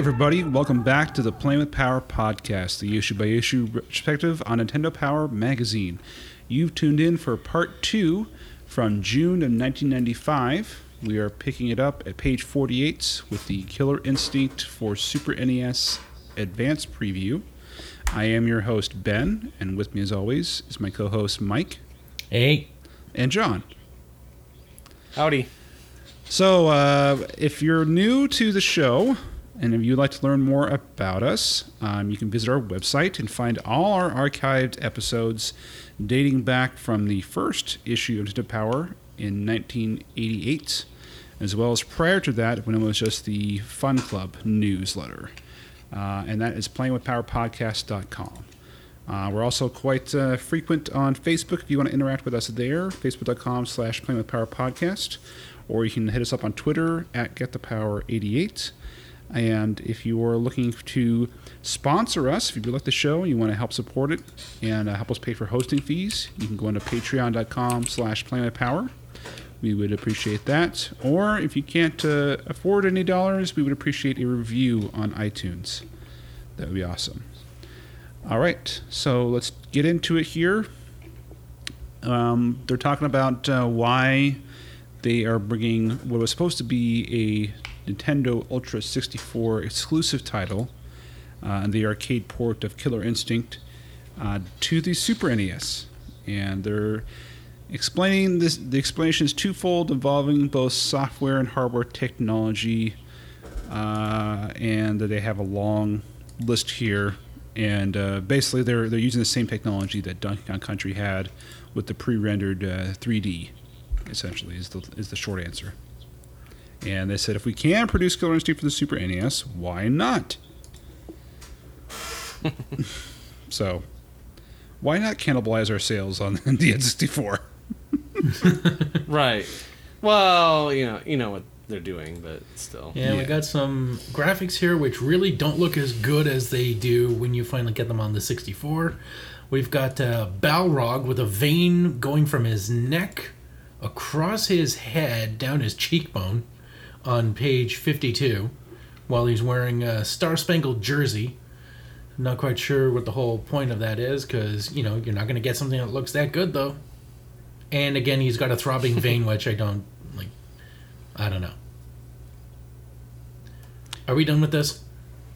everybody. Welcome back to the Playing with Power podcast, the issue by issue perspective on Nintendo Power magazine. You've tuned in for part two from June of 1995. We are picking it up at page 48 with the Killer Instinct for Super NES Advance Preview. I am your host, Ben, and with me, as always, is my co host, Mike Hey. and John. Howdy. So, uh, if you're new to the show and if you'd like to learn more about us, um, you can visit our website and find all our archived episodes dating back from the first issue of Nintendo Power in 1988, as well as prior to that when it was just the Fun Club newsletter. Uh, and that is playingwithpowerpodcast.com. Uh, we're also quite uh, frequent on Facebook if you want to interact with us there, facebook.com slash playingwithpowerpodcast, or you can hit us up on Twitter at getthepower88. And if you are looking to sponsor us, if you like the show, you want to help support it and uh, help us pay for hosting fees, you can go into patreon.com slash playingwithpower. We would appreciate that. Or if you can't uh, afford any dollars, we would appreciate a review on iTunes. That would be awesome. All right, so let's get into it here. Um, they're talking about uh, why they are bringing what was supposed to be a Nintendo Ultra 64 exclusive title, uh, the arcade port of Killer Instinct, uh, to the Super NES, and they're explaining this. The explanation is twofold, involving both software and hardware technology, uh, and they have a long list here. And uh, basically, they're they're using the same technology that Donkey Kong Country had with the pre-rendered uh, 3D. Essentially, is the is the short answer. And they said if we can produce Killer Instinct for the Super NES, why not? so, why not cannibalize our sales on the N64? Right. Well, you know, you know what they're doing, but still. Yeah, Yeah. we got some graphics here which really don't look as good as they do when you finally get them on the 64. We've got uh, Balrog with a vein going from his neck across his head down his cheekbone on page 52 while he's wearing a Star Spangled jersey. I'm not quite sure what the whole point of that is because, you know, you're not going to get something that looks that good though. And again, he's got a throbbing vein, which I don't like. I don't know. Are we done with this?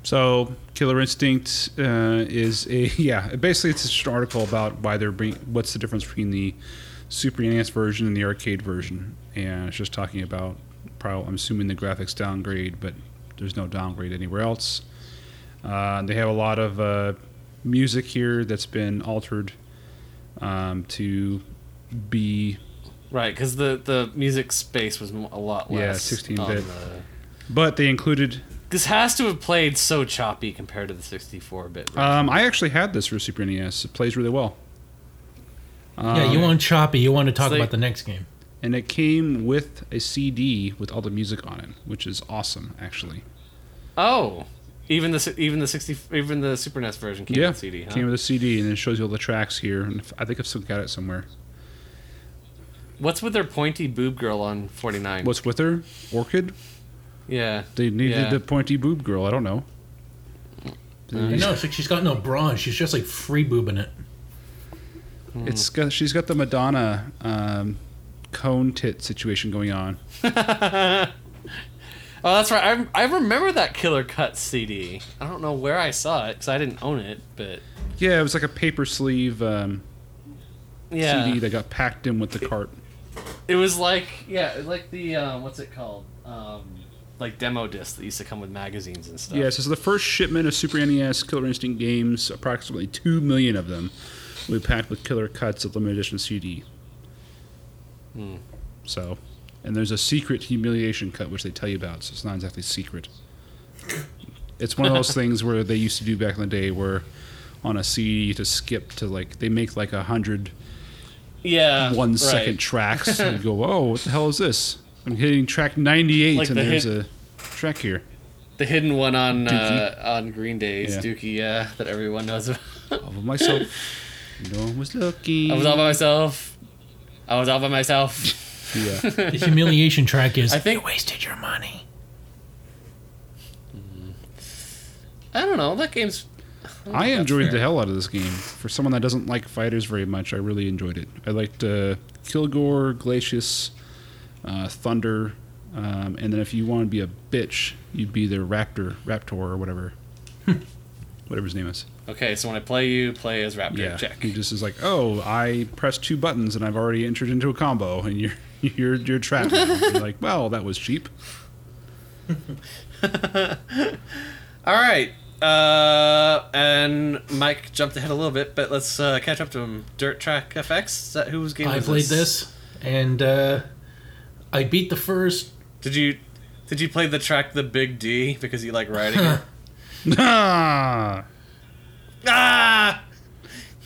So, Killer Instinct uh, is a yeah. Basically, it's just an article about why they're bring, what's the difference between the Super NES version and the arcade version, and it's just talking about. Probably, I'm assuming the graphics downgrade, but there's no downgrade anywhere else. Uh, they have a lot of uh, music here that's been altered um, to be Right, because the, the music space was a lot less. Yeah, 16-bit. the- but they included This has to have played so choppy compared to the 64 bit. um, i actually had this for super nes it plays really well yeah, you want choppy. You want to talk So they- about the next game. And it came with a CD with all the music on it, which is awesome, actually. oh, even the even the 60 even the Super NES version came yeah, with CD. Huh? came with a CD, and it shows you all the tracks here. And I think I've still got it somewhere. What's with their pointy boob girl on 49? What's with her? Orchid? yeah. They needed Yeah. the pointy boob girl. I don't know. I know. It's like she's got no bra. and She's just like free boobing it. It's got she's got the Madonna um, cone tit situation going on. Oh, that's right. I, I remember that Killer Cut CD. I don't know where I saw it because I didn't own it, but Yeah, it was like a paper sleeve um, yeah, CD that got packed in with the cart. it was like yeah, like the um, what's it called? Um, like demo disc that used to come with magazines and stuff. Yeah, so the first shipment of Super NES Killer Instinct games, approximately 2 million of them, be packed with killer cuts of limited edition CD. Hmm. So, and there's a secret humiliation cut, which they tell you about, so it's not exactly secret. It's one of those things where they used to do back in the day where on a CD to skip to like, they make like a hundred yeah, one right. second tracks. and you go, oh what the hell is this? I'm hitting track 98 Like and the there's a track here. The hidden one on uh, on Green Day's Yeah. Dookie, yeah, that everyone knows about. All of myself. No one was looking. I was all by myself. I was all by myself. Yeah. The humiliation track is. I think- you wasted your money. I don't know. That game's. don't I enjoyed fair. the hell out of this game. For someone that doesn't like fighters very much, I really enjoyed it. I liked uh, Kilgore, Glacius, uh, Thunder, um, and then if you want to be a bitch, you'd be the Raptor, Raptor or whatever, whatever his name is. Okay, so when I play you, play as Raptor. Yeah, Check. he just is like, oh, I pressed two buttons and I've already entered into a combo, and you're you're you're trapped. you're like, well, that was cheap. All right. Uh, and Mike jumped ahead a little bit, but let's uh, catch up to him. Dirt Trax FX. Is that whose game I was played this, and uh, I beat the first. Did you did you play the track the Big D because you like riding it? Ah!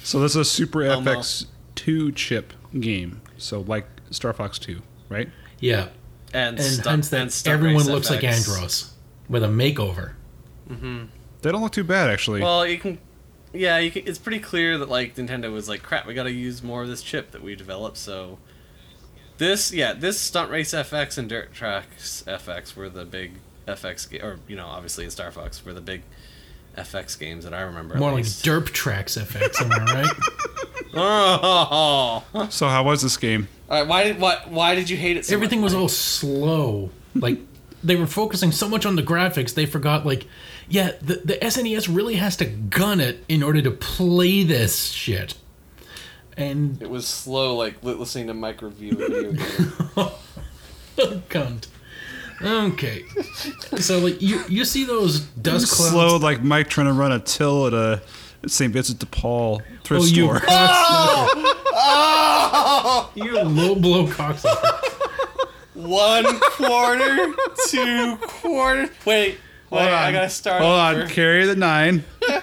So this is a Super Elmo. FX two chip game. So like Star Fox two, right? Yeah, And, and stunt, hence and that Stunt everyone Race looks like FX. Andros with a makeover. Mm-hmm. They don't look too bad actually. Well, you can. Yeah, you can, it's pretty clear that like Nintendo was like, crap, we got to use more of this chip that we developed. So this, yeah, this Stunt Race FX and Dirt Trax FX were the big FX ga- or you know, obviously in Star Fox were the big FX games that I remember. More like least. Derp Tracks FX, am I right? Oh, so how was this game? right. Why did what? Why did you hate it? so Everything much, was all slow. Like they were focusing so much on the graphics, they forgot like, yeah, the the SNES really has to gun it in order to play this shit. And It was slow, like listening to Mike review a video game. cunt. Okay, so like you you see those dust clouds? Slow like Mike trying to run a till at a St. Vincent de Paul thrift Oh, you store. cocksucker! oh, ah! you low blow cocksucker! one quarter, two quarter. Wait, Hold wait, I gotta start. Hold over. on, carry the nine.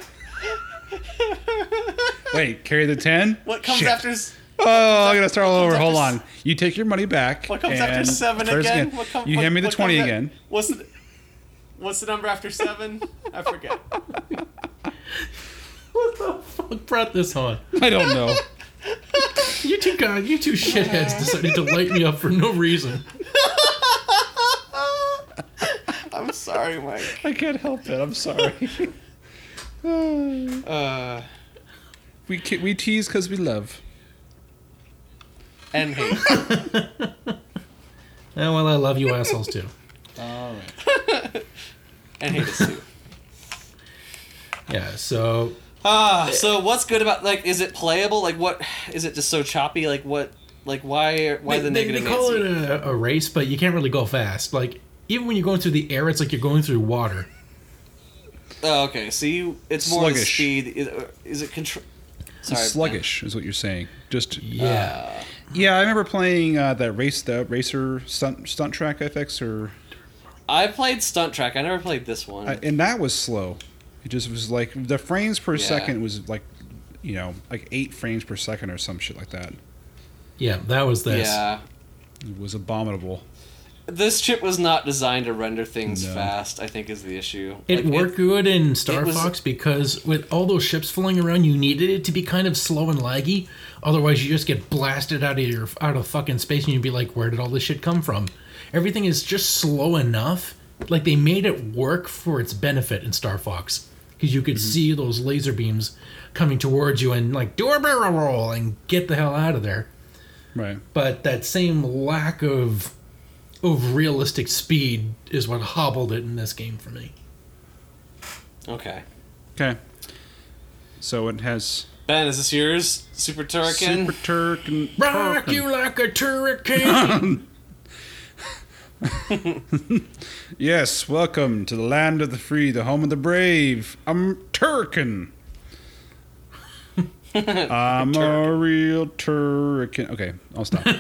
Wait, carry the ten. What comes Shit. after? S- Oh, I gotta start all over. Hold on. You take your money back. What comes after seven start again? What com- you what- hand me the what twenty comes a- again. What's the What's the number after seven? I forget. What the fuck brought this on? I don't know. You two guys, you two shitheads decided to light me up for no reason. I'm sorry, Mike. I can't help it. I'm sorry. Uh, we we tease because we love. And hate. Oh well, I love you assholes too. All right. And hate us too. Yeah, so Ah, so what's good about like? Is it playable? Like, what is it? Just so choppy? Like, what? Like, why? Why they, the they, negative? they call Nancy? it a, a race, but you can't really go fast. Like even when you're going through the air, it's like you're going through water. Oh, okay. So you, it's more Sluggish. speed. Is, is it control? Sorry, Sluggish is what you're saying. Just Yeah, yeah. I remember playing uh, that race, the racer stunt stunt track FX, or I played Stunt Track. I never played this one. uh, and that was slow. It just was like the frames per Yeah. second was like, you know, like eight frames per second or some shit like that. yeah, that was this. yeah. It was abominable. This chip was not designed to render things No. fast. I think is the issue. It Like, worked good in Star it was- Fox because with all those ships flying around, you needed it to be kind of slow and laggy. Otherwise, you just get blasted out of your out of fucking space, and you'd be like, "Where did all this shit come from?" Everything is just slow enough. Like they made it work for its benefit in Star Fox because you could mm-hmm. see those laser beams coming towards you and like do a barrel roll and get the hell out of there. Right. But that same lack of of realistic speed is what hobbled it in this game for me. Okay. Okay. So it has Ben, is this yours? Super Turrican. Super Turk and Rock you like a turricane. Yes, welcome to the land of the free, the home of the brave. I'm Turrican. I'm a real Turrican. Okay, I'll stop.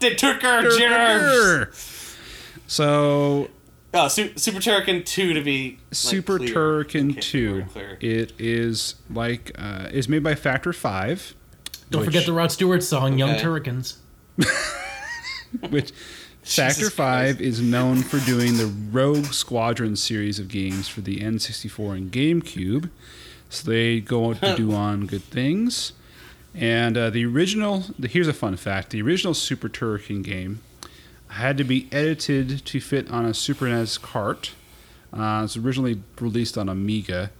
The Turker Germs. so, Oh, Su- Super Turrican two to be like, Super clear. Turrican Okay, 2. It is like, uh, is made by Factor 5. Don't which- forget the Rod Stewart song, Young Okay. Turricans. which Factor Jesus 5 is known for doing the Rogue Squadron series of games for the N64 and GameCube. So they go out to do on good things. And uh, the original, the, here's a fun fact the original Super Turrican game had to be edited to fit on a Super NES cart Uh, it's originally released on Amiga,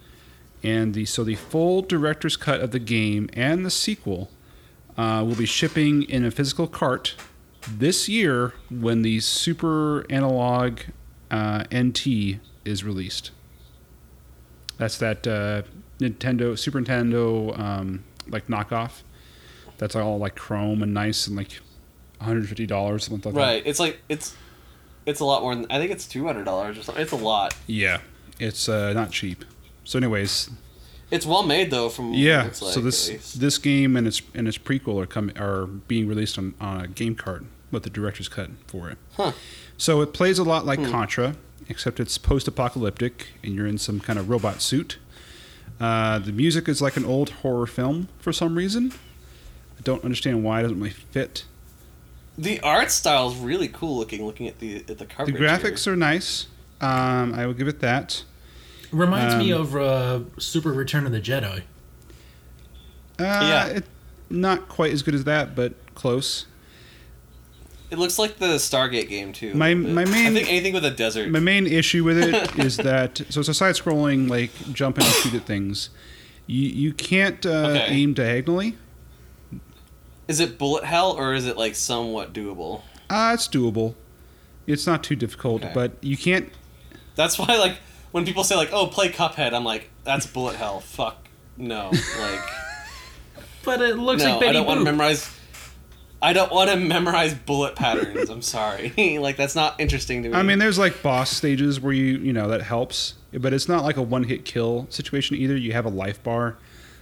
and the so the full director's cut of the game and the sequel uh, will be shipping in a physical cart this year when the Super Analogue uh, NT is released. That's that uh, Nintendo Super Nintendo um, like knockoff. That's all like chrome and nice and like one hundred fifty dollars something like that. Right. It's like it's it's a lot more than I think it's two hundred dollars or something. It's a lot. Yeah, it's uh, not cheap. So, anyways, It's well made though. From yeah. like, so this this game and its and its prequel are coming are being released on, on a game cart with the director's cut for it. Huh. So it plays a lot like Hmm. Contra, except it's post-apocalyptic and you're in some kind of robot suit. Uh, the music is like an old horror film for some reason. I don't understand why it doesn't really fit. the art style is really cool looking. Looking at the at the The coverage. graphics are nice. Um, I will give it that. Reminds me Um, of uh, Super Return of the Jedi. Uh, Yeah. it, not quite as good as that, but close. It looks like the Stargate game too. My- my main- I think anything with a desert. My main issue with it is that so it's a side-scrolling like jump and shoot at things. You you can't uh, Okay. aim diagonally. Is it bullet hell or is it like somewhat doable? Uh, it's doable. It's not too difficult, Okay. but you can't. That's why like when people say like oh play Cuphead, I'm like that's bullet hell. Fuck no. Like But it looks no, like Betty I don't want to memorize. I don't want to memorize bullet patterns. I'm sorry. like that's not interesting to me. I mean, there's like boss stages where you you know that helps, but it's not like a one-hit kill situation either. You have a life bar,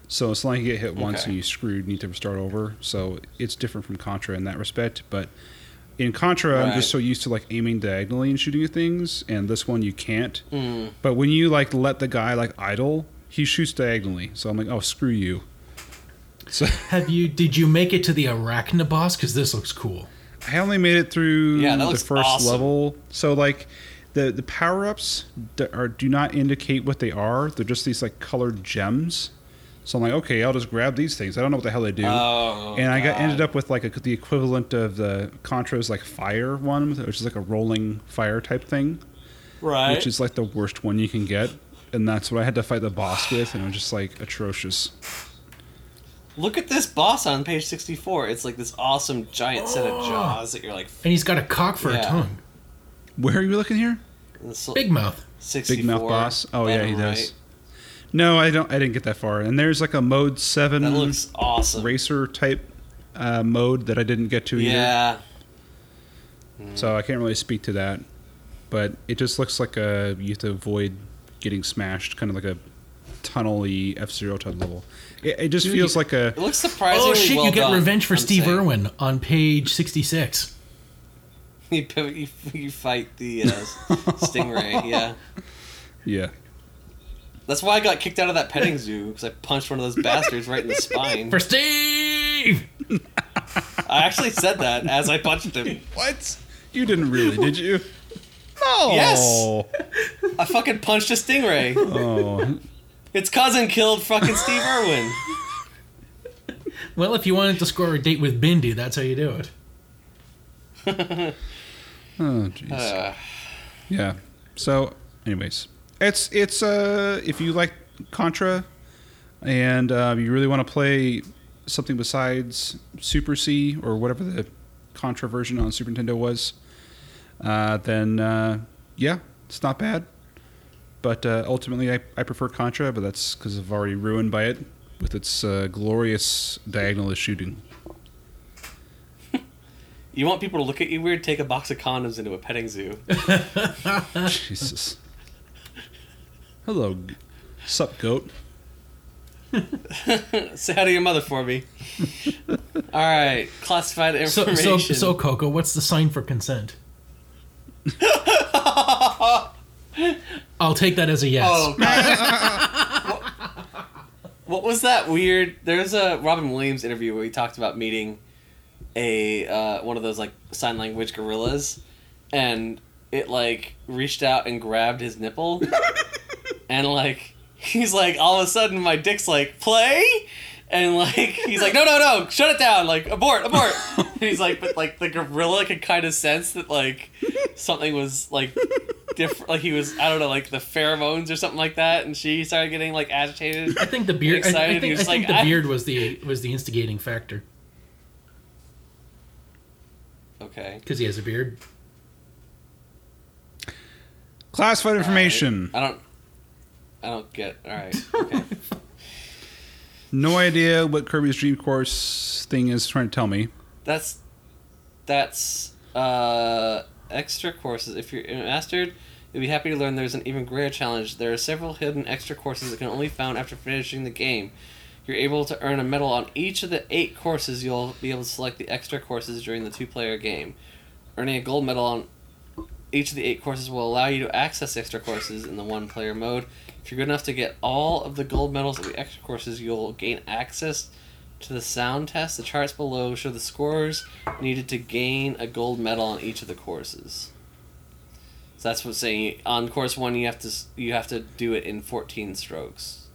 so it's not like you get hit once Okay. and you screwed, you need to start over. So it's different from Contra in that respect. But in Contra, I'm just so used to like aiming diagonally and shooting at things, and this one you can't. Mm. But when you like let the guy like idle, he shoots diagonally. So I'm like, oh screw you. So Have you? Did you make it to the Arachna boss? Because this looks cool. I only made it through Yeah, the first awesome. level. So like the the power ups d- are do not indicate what they are. They're just these like colored gems. So I'm like, okay, I'll just grab these things. I don't know what the hell they do. Oh, and I got ended up with like a, the equivalent of the Contra's like fire one, which is like a rolling fire type thing, right. which is like the worst one you can get. And that's what I had to fight the boss with, and it was just like atrocious. Look at this boss on page 64. It's like this awesome giant set of jaws that you're like. And he's got a cock for Yeah. a tongue. Where are you looking here? this Big mouth. 64, Big mouth boss. Oh yeah, he bottom does. right. No, I don't. I didn't get that far. And there's like a mode seven That looks awesome. racer type uh, mode that I didn't get to either. Yeah. So I can't really speak to that. But it just looks like a you have to avoid getting smashed, kind of like a tunnel-y F Zero type level. It, it just Dude, feels you- like a It looks surprisingly Oh shit! well you get done, revenge for I'm Steve saying. Irwin on page sixty-six. You, you, you fight the uh, stingray, yeah. yeah. That's why I got kicked out of that petting zoo because I punched one of those bastards right in the spine. For Steve. I actually said that as I punched him. What? You didn't really, did you? No. Yes. I fucking punched a stingray. Oh, Its cousin killed fucking Steve Irwin. Well, if you wanted to score a date with Bindi, that's how you do it. oh, jeez. Uh, Yeah. So, anyways, it's it's uh if you like Contra, and uh, you really want to play something besides Super C or whatever the Contra version on Super Nintendo was, uh, then uh, yeah, it's not bad. But uh, ultimately, I, I prefer Contra, but that's because I've already ruined by it with its uh, glorious diagonalist shooting. you want people to look at you weird? Take a box of condoms into a petting zoo. Jesus. Hello, g- sup goat. Say hi to your mother for me. All right, classified So, information. so, so, Koko, what's the sign for consent? I'll take that as a yes. Oh god. what, what was that weird? There's a Robin Williams interview where he talked about meeting a uh, one of those like sign language gorillas, and it like reached out and grabbed his nipple, and like he's like all of a sudden my dick's like play. And like he's like, no, no, no, shut it down, like abort, abort. and he's like, but like the gorilla could kind of sense that like something was like different. Like he was, I don't know, like the pheromones or something like that, and she started getting like agitated. I think the beard. I, I Excited, he think, I was think like, the I- beard was the was the instigating factor Okay. because he has a beard. Classified information. I don't. I don't get. All right. Okay. No idea what Kirby's Dream Course thing is trying to tell me. That's that's uh extra courses. If you're mastered, you'll be happy to learn there's an even greater challenge. There are several hidden extra courses that can only be found after finishing the game. You're able to earn a medal on each of the eight courses. You'll be able to select the extra courses during the two-player game. Earning a gold medal on each of the eight courses will allow you to access extra courses in the one-player mode. If you're good enough to get all of the gold medals of the extra courses, you'll gain access to the sound test. The charts below show the scores needed to gain a gold medal on each of the courses. So that's what's saying on course one you have to you have to do it in 14 strokes.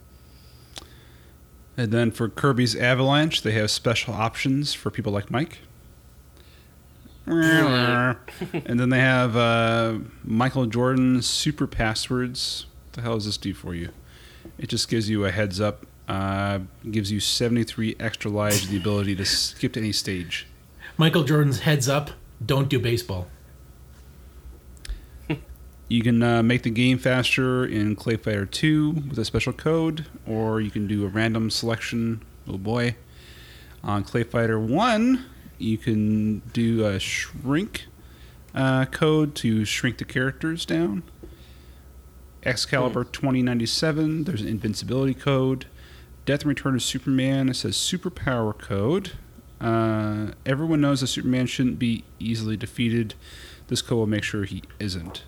And then for Kirby's Avalanche, they have special options for people like Mike. and then they have uh, Michael Jordan's super passwords. What the hell does this do for you? It just gives you a heads up. Uh, gives you 73 extra lives, the ability to skip to any stage. Michael Jordan's heads up. Don't do baseball. You can uh, make the game faster in Clay Fighter 2 with a special code, or you can do a random selection. Oh boy. On Clay Fighter 1, you can do a shrink uh, code to shrink the characters down. Excalibur 2097, there's an invincibility code. Death and Return of Superman, it says superpower code. Uh, everyone knows that Superman shouldn't be easily defeated. This code will make sure he isn't.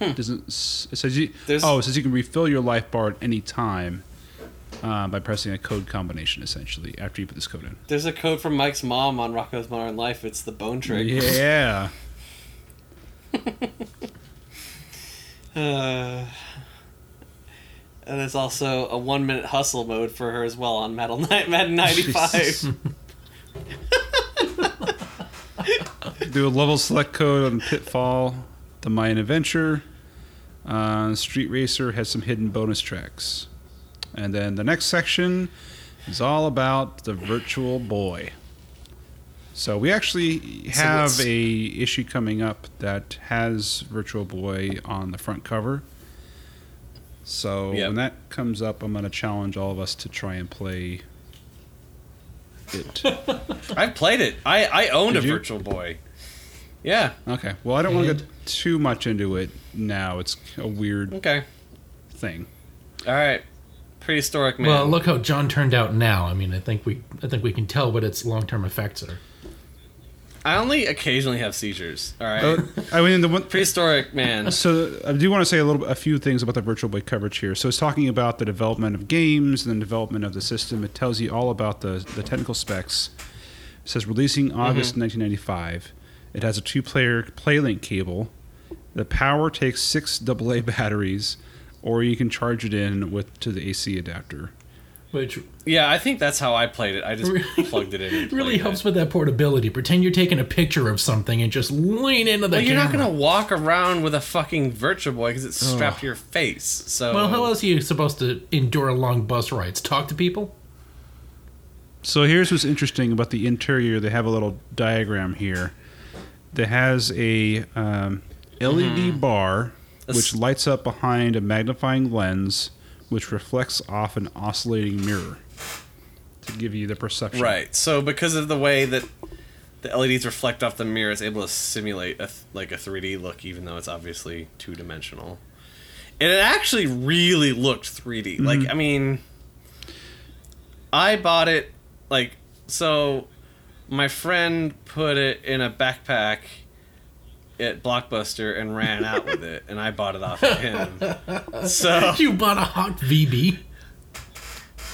Doesn't it says you? There's- oh, it says you can refill your life bar at any time uh, by pressing a code combination. Essentially, after you put this code in. There's a code from Mike's mom on Rocko's Modern Life. It's the bone trick. Yeah. Uh, and there's also a one minute hustle mode for her as well on Metal Night Madden 95. Do a level select code on Pitfall, the Mayan Adventure. Uh, Street Racer has some hidden bonus tracks. And then the next section is all about the Virtual Boy. So we actually have what's- a issue coming up that has Virtual Boy on the front cover. So Yep. when that comes up, I'm going to challenge all of us to try and play it. I've played it. I, I owned Did a you? Virtual Boy. Yeah. Okay. Well, I don't want to get too much into it now. It's a weird Okay. thing. All right. Prehistoric man. Well, look how John turned out now. I mean, I think we I think we can tell what its long term effects are. I only occasionally have seizures. All right. Uh, I mean, the one. Prehistoric man. So I do want to say a little, a few things about the Virtual Boy coverage here. So it's talking about the development of games and the development of the system. It tells you all about the the technical specs. It says releasing August 1995. It has a two-player PlayLink cable. The power takes six AA batteries, or you can charge it in with to the AC adapter. Which Yeah, I think that's how I played it. I just Really- plugged it in. And really played helps It. with that portability. Pretend you're taking a picture of something and just lean into the Well, you're not gonna walk around with a fucking Virtual Boy because it's strapped to your face. So Well, how else are you supposed to endure long bus rides? Talk to people? So here's what's interesting about the interior. They have a little diagram here that has a um, LED bar That's- which lights up behind a magnifying lens, which reflects off an oscillating mirror to give you the perception. Right. So because of the way that the LEDs reflect off the mirror, it's able to simulate a th- like a 3D look, even though it's obviously two dimensional. And it actually really looked 3D. Mm-hmm. Like I mean, I bought it like so. My friend put it in a backpack at Blockbuster and ran out with it, and I bought it off of him. So You bought a hot VB?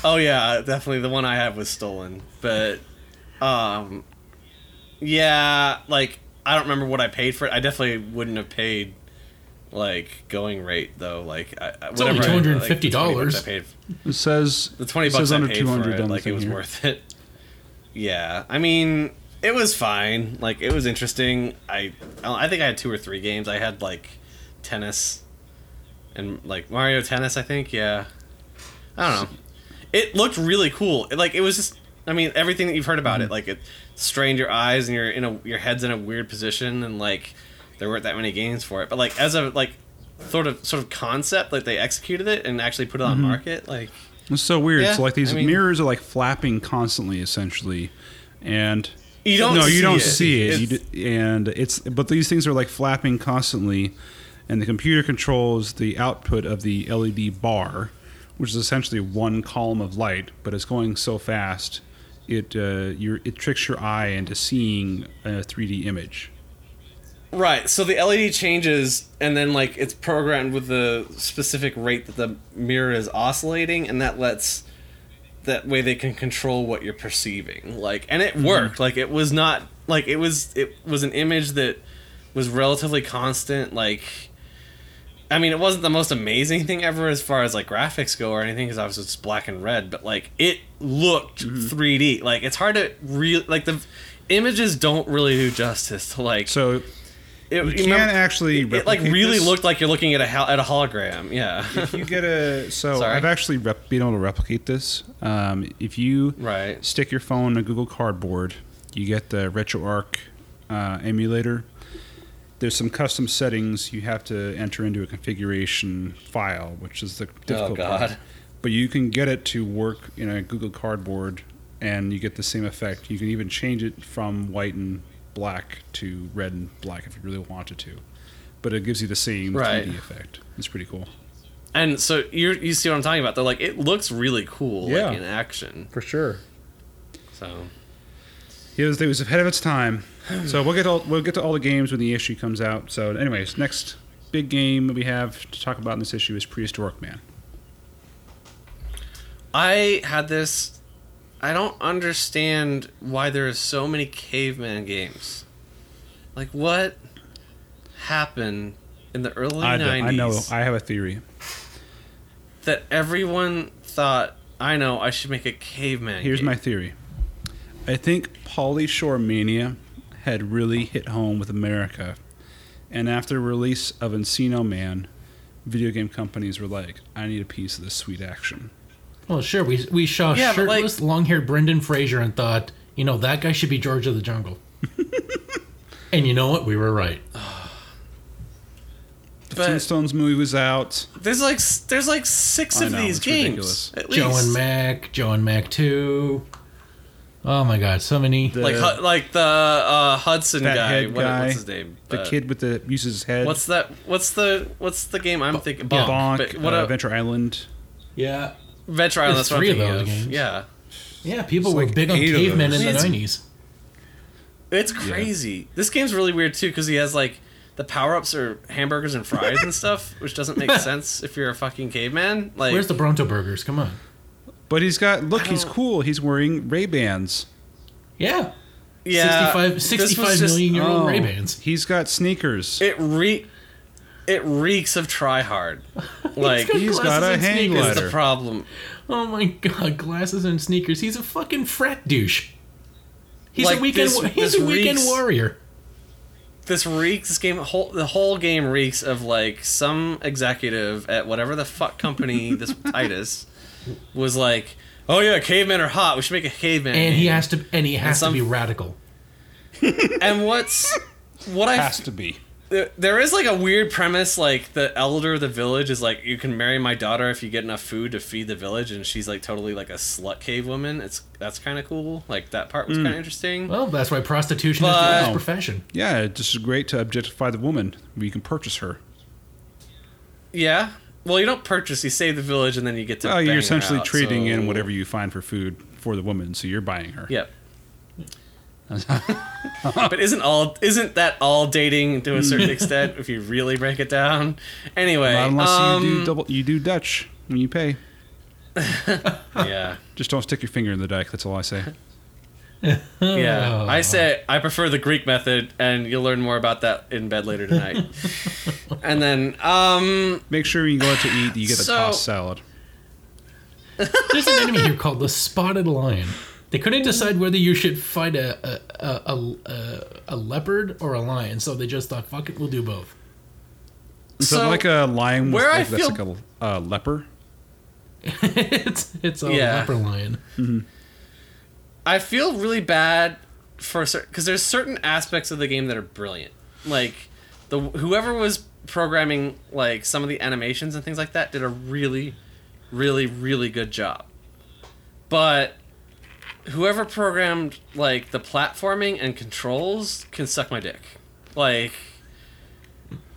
Oh yeah, definitely the one I have was stolen. But um yeah, like I don't remember what I paid for it. I definitely wouldn't have paid like going rate though. Like I, I- It's only whatever I- like, the $250. 20 bucks I paid It says the 20 it bucks says I under paid 200 for it, on the like it was here. worth it. Yeah. I mean, it was fine. Like it was interesting. I I think I had two or three games. I had like tennis and like Mario Tennis. I think yeah. I don't know. It looked really cool. It, like it was just. I mean, everything that you've heard about it, like it strained your eyes and you're in a your head's in a weird position, and like there weren't that many games for it. But like as a like sort of sort of concept, like they executed it and actually put it on mm-hmm. market. Like It's so weird. Yeah, so like these I mean- mirrors are like flapping constantly, essentially, and you don't. no, you don't it. see it. You It's- d- and it's but these things are like flapping constantly, and the computer controls the output of the LED bar, which is essentially one column of light, but it's going so fast, it uh, it tricks your eye into seeing a 3D image. Right. So the LED changes, and then like it's programmed with the specific rate that the mirror is oscillating, and that lets that way they can control what you're perceiving. Like, and it mm-hmm. worked. Like it was not like it was it was an image that was relatively constant. Like, I mean, it wasn't the most amazing thing ever as far as like graphics go or anything, because obviously it's black and red. But like it looked mm-hmm. 3D. Like it's hard to real like the images don't really do justice to like So it, you you can remember- actually it, it, like really this. looked like you're looking at a at a hologram. Yeah. if you get a so Sorry. I've actually rep, been able to replicate this. Um, if you right. stick your phone in a Google Cardboard, you get the RetroArch uh, emulator. There's some custom settings you have to enter into a configuration file, which is the difficult Oh God. part. But you can get it to work in a Google Cardboard, and you get the same effect. You can even change it from white and black to red and black if you really wanted to. But it gives you the same Right. 3D effect. It's pretty cool. And so you you see what I'm talking about? They're like it looks really cool Yeah. like in action. For sure. So It was, it was ahead of its time. So we'll get all, we'll get to all the games when the issue comes out. So, anyways, next big game we have to talk about in this issue is Prehistoric Man. I had this. I don't understand why there are so many caveman games. Like what happened in the early I, do- 90s I know. I have a theory. that everyone thought I know I should make a caveman. Here's game. my theory. I think Pauly Shore Mania had really hit home with America, and after the release of Encino Man, video game companies were like, "I need a piece of this sweet action." Well, sure. We we saw Yeah, but, like- shirtless, long-haired Brendan Fraser and thought, you know, that guy should be George of the Jungle. and you know what? We were right. The But- Flintstones movie was out. There's like there's like six I of know, these games. ridiculous. At Joe least. and Mac, Joe and Mac Two. Oh my God, so many. The- like Hu- like the uh, Hudson That guy. What- guy, what's his name? The Uh, kid with the uses his head. What's that? What's the what's the game I'm thinking? Bonk. Bonk, But what uh, a, Adventure Island. yeah, Venture Island. There's That's what I'm three of those of. games. Yeah, yeah. People It's were like big on eight cavemen in the nineties. it's crazy. This game's really weird too because he has like the power ups are hamburgers and fries and stuff, which doesn't make sense if you're a fucking caveman. Like, Where's the Bronto Burgers? Come on. But he's got look. He's cool. He's wearing Ray Bans. Yeah, yeah, 65, this 65 was just- million year old Oh, Ray Bans. He's got sneakers. It re, it reeks of try hard. Like got He's got a and hang sneakers. is glider. the problem. Oh my God, glasses and sneakers. He's a fucking frat douche. He's Like, a weekend. this- he's this a weekend reeks- warrior. This reeks. This game, whole, the whole game reeks of like some executive at whatever the fuck company this Titus was like. Oh yeah, cavemen are hot. We should make a caveman. And he game." has to. And he has some- to be radical. And what's what I Has to be. There, there is like a weird premise like the elder of the village is like you can marry my daughter if you get enough food to feed the village and she's like totally like a slut cave woman it's that's kind of cool like that part was hmm. kind of interesting Well, that's why prostitution is the But- profession. Yeah, it's just great to objectify the woman. You can purchase her. yeah well you don't purchase you save the village and then you get to Oh, bang you're her essentially out, trading in whatever you find for food for the woman, so you're buying her. yep but isn't all isn't that all dating to a certain extent if you really break it down anyway Not unless um, you do double, you do Dutch when you pay. yeah Just don't stick your finger in the dike. That's all I say. Yeah, Oh. I say I prefer the Greek method, and you'll learn more about that in bed later tonight. and then, um, Make sure you go out to eat. You get the So- tossed salad. There's an enemy here called the Spotted Lion. They couldn't decide whether you should fight a a, a, a, a, a leopard or a lion, so they just thought, fuck it, we'll do both. So, So, like a lion, with, where I like, that's feel- like a uh, leper. it's it's a Yeah. leopard lion. I feel really bad for certain because there's certain aspects of the game that are brilliant. Like the whoever was programming like some of the animations and things like that did a really, really, really good job. But whoever programmed like the platforming and controls can suck my dick. Like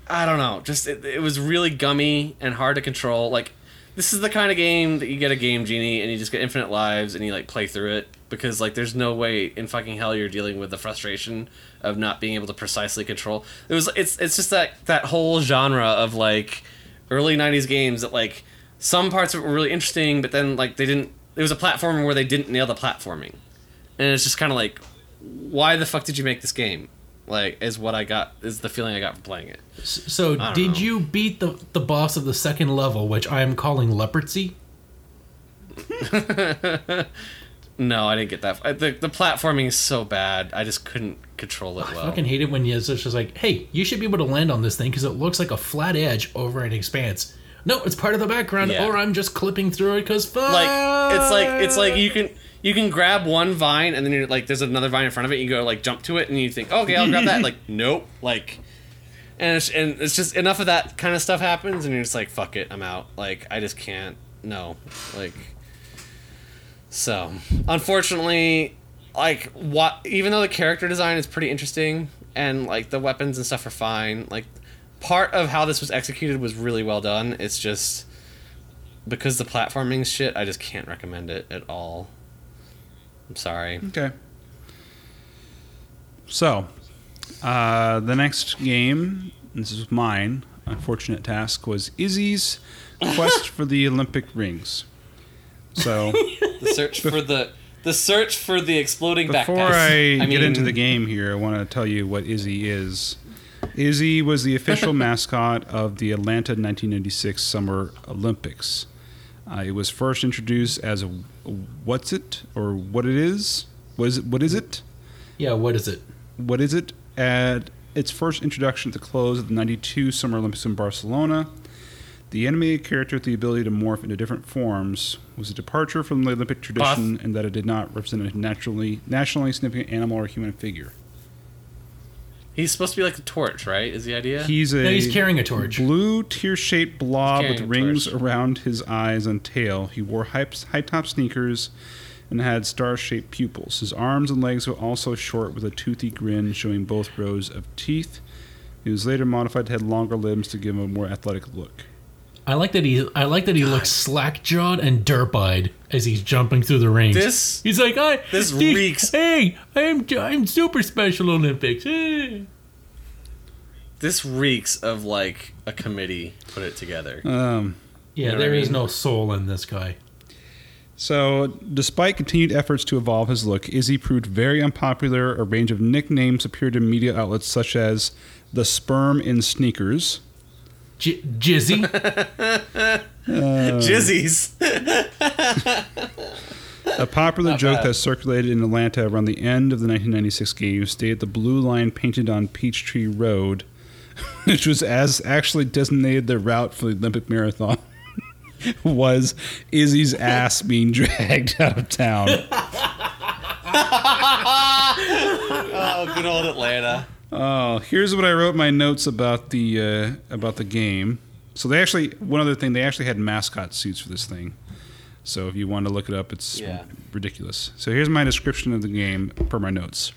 I don't know, just it, it was really gummy and hard to control. Like this is the kind of game that you get a game genie and you just get infinite lives and you like play through it because like there's no way in fucking hell you're dealing with the frustration of not being able to precisely control. It was it's it's just that that whole genre of like early 90s games that like some parts of it were really interesting but then like they didn't it was a platformer where they didn't nail the platforming. And it's just kind of like why the fuck did you make this game? Like is what I got is the feeling I got from playing it. So did know. you beat the the boss of the second level, which I am calling leprosy? No, I didn't get that. The, the platforming is so bad. I just couldn't control it I fucking hate it when it's just like, hey, you should be able to land on this thing because it looks like a flat edge over an expanse. No, it's part of the background, Yeah. or I'm just clipping through it because fuck. like it's like it's like you can you can grab one vine and then you're like there's another vine in front of it. You go like jump to it and you think oh, okay I'll grab that. Like nope. Like and it's, and it's just enough of that kind of stuff happens and you're just like fuck it I'm out. Like I just can't no like so unfortunately like what even though the character design is pretty interesting and like the weapons and stuff are fine like part of how this was executed was really well done it's just because the platforming shit i just can't recommend it at all i'm sorry Okay. So, uh, the next game, this is mine, unfortunate task, was Izzy's quest for the Olympic rings. So, the search for the the search for the exploding before backpacks I, get into the game here, I want to tell you what Izzy is. Izzy was the official mascot of the Atlanta 1996 Summer Olympics. Uh, it was first introduced as a, what's it or what it is? What is it? What is it? yeah, what is it? what is it? At its first introduction at the close of the 92 Summer Olympics in Barcelona, the animated character with the ability to morph into different forms was a departure from the Olympic tradition in that it did not represent a naturally nationally significant animal or human figure. He's supposed to be like a torch right is the idea He's a No, he's carrying a torch. blue tear-shaped blob with rings torch. around his eyes and tail. He wore high- high-top sneakers and had star-shaped pupils. His arms and legs were also short with a toothy grin showing both rows of teeth. He was later modified to have longer limbs to give him a more athletic look. I like that he. I like that he looks slack jawed and derp eyed as he's jumping through the rings. This- he's like, I. this the- reeks- Hey, I'm I'm Super Special Olympics. Hey. this reeks of like a committee put it together Um, Yeah, know what there I is mean? no soul in this guy. so, despite continued efforts to evolve his look, Izzy proved very unpopular. A range of nicknames appeared in media outlets such as the sperm in sneakers. J- Jizzy. Uh, jizzies A popular Not joke bad. that circulated in Atlanta around the end of the 1996 games stated the blue line painted on Peachtree Road, which was as actually designated the route for the Olympic Marathon, was Izzy's ass being dragged out of town. oh good old atlanta Oh, here's what I wrote in my notes about the uh, about the game. So they actually one other thing they actually had mascot suits for this thing. So if you want to look it up, it's Yeah. ridiculous. So here's my description of the game per my notes.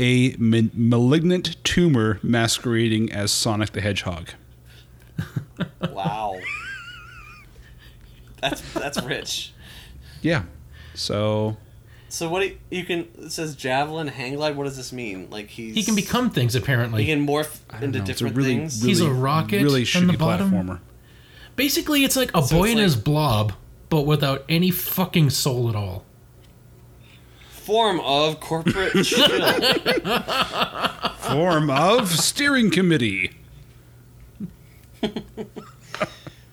A ma- malignant tumor masquerading as Sonic the Hedgehog. wow that's that's rich Yeah. So so what you, you can it says javelin hang glide what does this mean like he's he can become things apparently. he can morph into know, different really, things really, He's a rocket really on shitty the bottom? platformer. Basically, it's like a So boy in like- his blob, but without any fucking soul at all. form of corporate. Form of steering committee.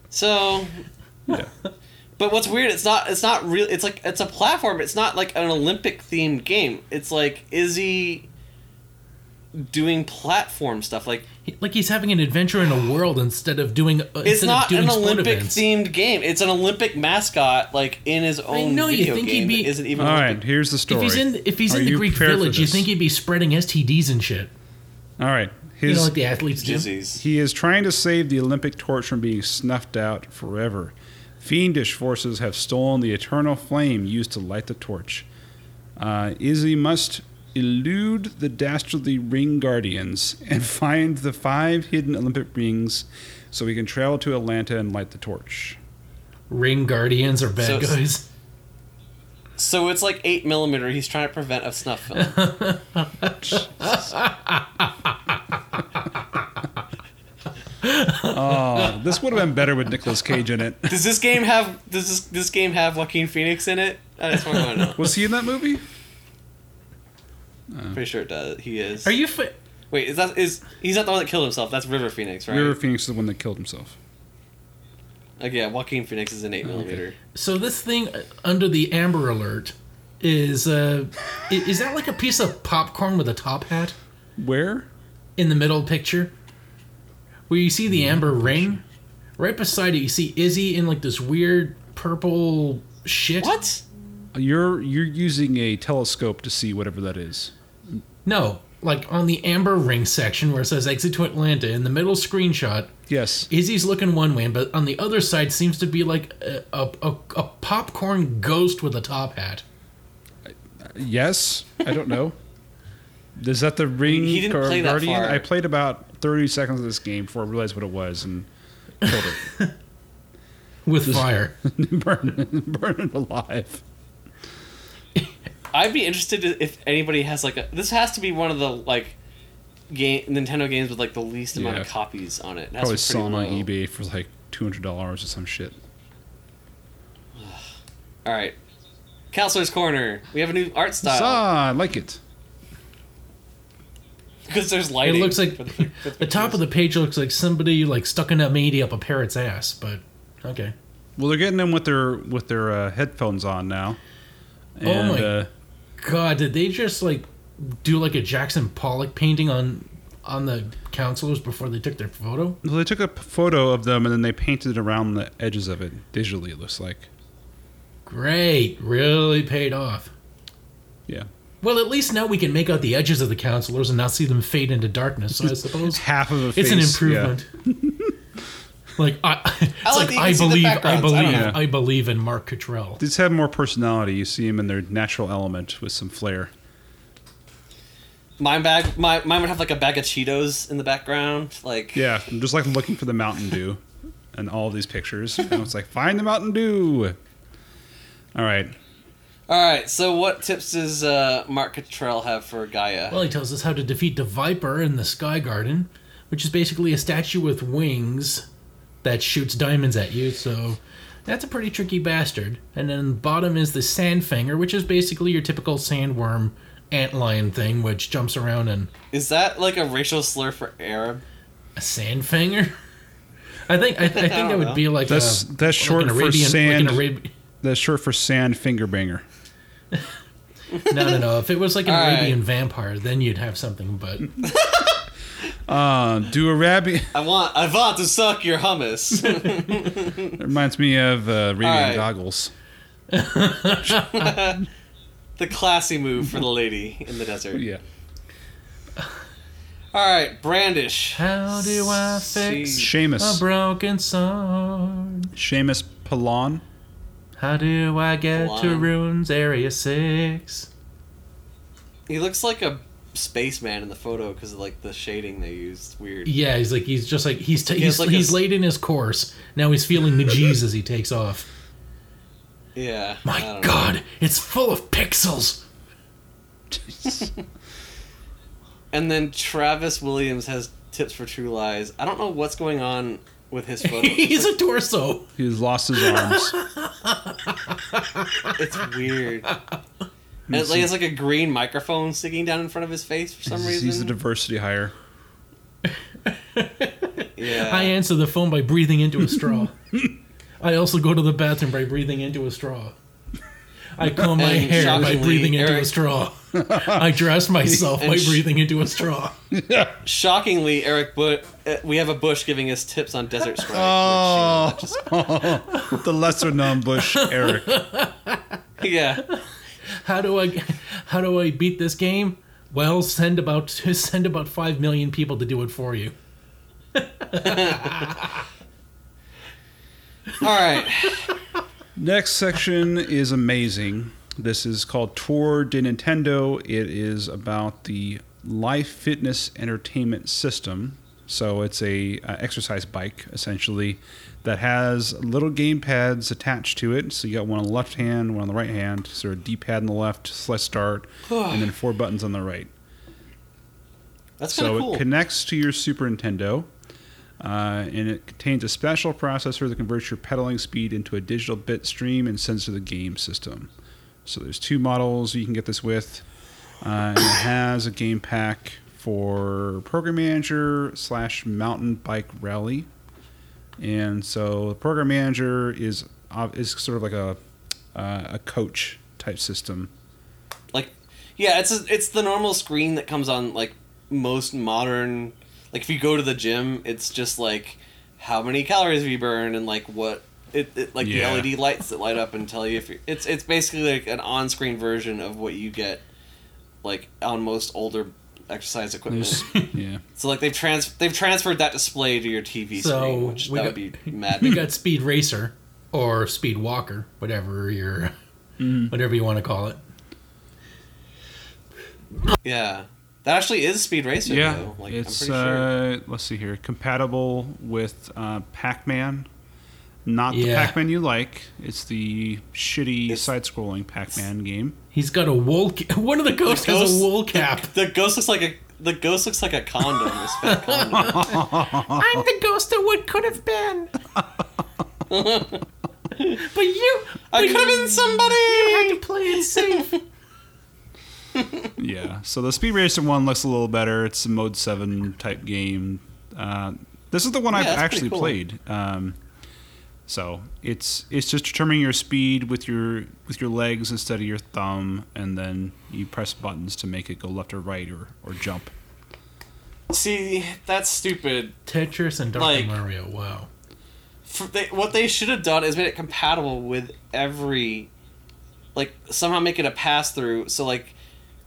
So, Yeah. But what's weird? It's not. It's not real. It's like it's a platform. It's not like an Olympic themed game. It's like Izzy doing platform stuff. Like He- Like he's having an adventure in a world instead of doing. Uh, it's not doing an Olympic events. themed game. It's an Olympic mascot, like in his own I know, you video think he'd be- that isn't even All Olympic. right, here's the story. If he's in, if he's Are in the Greek village, you think he'd be spreading STDs and shit. All right, You know, like the athletes do. Disease. He is trying to save the Olympic torch from being snuffed out forever. Fiendish forces have stolen the eternal flame used to light the torch. Uh, Izzy must elude the dastardly ring guardians and find the five hidden Olympic rings so he can travel to Atlanta and light the torch. Ring guardians are bad So- guys. So it's like eight millimeter. He's trying to prevent a snuff film. Oh, this would have been better with Nicolas Cage in it. does this game have? Does this this game have Joaquin Phoenix in it? I just want to know. Was he in that movie? Pretty sure it does. He is. Are you? Fi- Wait, is that is he's not the one that killed himself? That's River Phoenix, right? River Phoenix is the one that killed himself. Like, yeah, Joaquin Phoenix is an eight millimeter. so this thing uh, under the Amber Alert is uh, is that like a piece of popcorn with a top hat Where? in the middle picture? Where you see the mm, amber ring, right beside it, you see Izzy in like this weird purple shit. What? You're you're using a telescope to see whatever that is. No, like on the amber ring section where it says exit to Atlanta in the middle screenshot. Yes. Izzy's looking one way, but on the other side seems to be like a, a, a, a popcorn ghost with a top hat. Yes, I don't know. Is that the ring He didn't play that guardian? far. I played about thirty seconds of this game before I realized what it was and killed it. With fire. burn, burn it alive. I'd be interested if anybody has like a. This has to be one of the like game Nintendo games with like the least amount of copies on it. it has Probably to selling on eBay for like two hundred dollars or some shit. All right, Counselor's Corner. We have a new art style Ah, I like it. Because there's lighting. It looks like for the, for the top of the page looks like somebody like stuck a meaty up a parrot's ass, but okay. Well, they're getting them with their with their uh, headphones on now. Oh my- Uh, God, did they just like do like a Jackson Pollock painting on on the counselors before they took their photo? well, they took a photo of them and then they painted it around the edges of it digitally. It looks like. Great, really paid off. Yeah. Well, at least now we can make out the edges of the counselors and not see them fade into darkness. So I suppose Half of a it's an face, yeah. improvement. like I, it's I like like, I can see the believe, I backgrounds. I believe. I believe in Mark Cottrell. These have more personality. You see them in their natural element with some flair. Mine bag. My, mine would have like a bag of Cheetos in the background. Like Yeah, I'm just like looking for the Mountain Dew and all these pictures. And it's like, find the Mountain Dew. All right. All right. So what tips does uh, Mark Cottrell have for Gaia? Well, he tells us how to defeat the Viper in the Sky Garden, which is basically a statue with wings that shoots diamonds at you. So that's a pretty tricky bastard. And then the bottom is the Sandfanger, which is basically your typical sandworm antlion thing, which jumps around and Is that like a racial slur for Arab? a Sandfanger. I think I, I think that would know. be like That's- a, that's short like an for sand. Like an Arab- That's short for Sand Finger Banger. No, no, no. If it was like an All right. Arabian vampire, then you'd have something. But Uh, do Arabian. I want. I want to suck your hummus. It reminds me of uh, Arabian right. Goggles. the classy move for the lady in the desert. Yeah. All right, brandish. how do I fix See- a broken sword? Seamus Pilon. How do I get to. Ruins Area 6? He looks like a spaceman in the photo because of like the shading they used. Weird. Yeah, he's like, he's just like, he's, t- He he's, like he's s- late in his course. Now he's feeling the G's as he takes off. Yeah. My don't know. god, it's full of pixels! And then Travis Williams has tips for True Lies. I don't know what's going on with his photo. he's a torso! He's lost his arms. it's weird. And it's like it's like a green microphone sticking down in front of his face for some he's, reason. he's a diversity hire. yeah. I answer the phone by breathing into a straw. I also go to the bathroom by breathing into a straw. I comb my And hair by shockingly, breathing into a straw. I dress myself by sh- breathing into a straw. Shockingly, Eric, but uh, we have a bush giving us tips on desert strike. Oh. which, you know, just- the lesser known Bush Eric. yeah. How do I how do I beat this game? Well, send about send about 5 million people to do it for you. All right. Next section is amazing. This is called Tour de Nintendo. It is about the Life Fitness Entertainment System. So it's a uh, exercise bike essentially that has little game pads attached to it. So you got one on the left hand, one on the right hand. So a D-pad on the left, select start, and then four buttons on the right. That's So cool. it connects to your Super Nintendo, uh, and it contains a special processor that converts your pedaling speed into a digital bit stream and sends to the game system. So there's two models you can get this with, uh, and it has a game pack for Program Manager slash Mountain Bike Rally, and so the Program Manager is is sort of like a uh, a coach type system. like, yeah, it's a, it's the normal screen that comes on like most modern. Like if you go to the gym, it's just like how many calories have you burned and like what it, it like Yeah. the LED lights that light up and tell you if you're. It's it's basically like an on-screen version of what you get like on most older exercise equipment. There's, yeah. So like they've trans they've transferred that display to your TV So, screen, which we that got- would be mad. We got Speed Racer or Speed Walker, whatever your mm-hmm. whatever you want to call it. yeah, that actually is Speed Racer. Yeah, though. Like it's I'm pretty sure. uh, let's see here, compatible with uh, Pac-Man. Not the Pac-Man you like. It's the shitty It's- side-scrolling Pac-Man game. He's got a wool. Ca- One of the ghosts has ghost- a wool cap. The ghost looks like a the ghost looks like a condom. condom. I'm the ghost of what could have been. but you, I could have been somebody. you had to play it safe. yeah. So the Speed Racer one looks a little better. It's a Mode Seven type game. Uh, this is the one Yeah, I've actually cool. played. Um, so it's it's just determining your speed with your with your legs instead of your thumb, and then you press buttons to make it go left or right or, or jump. See, that's stupid. Tetris and Dr. Like- Mario. Wow. For they, what they should have done is made it compatible with every, like somehow make it a pass through. So like,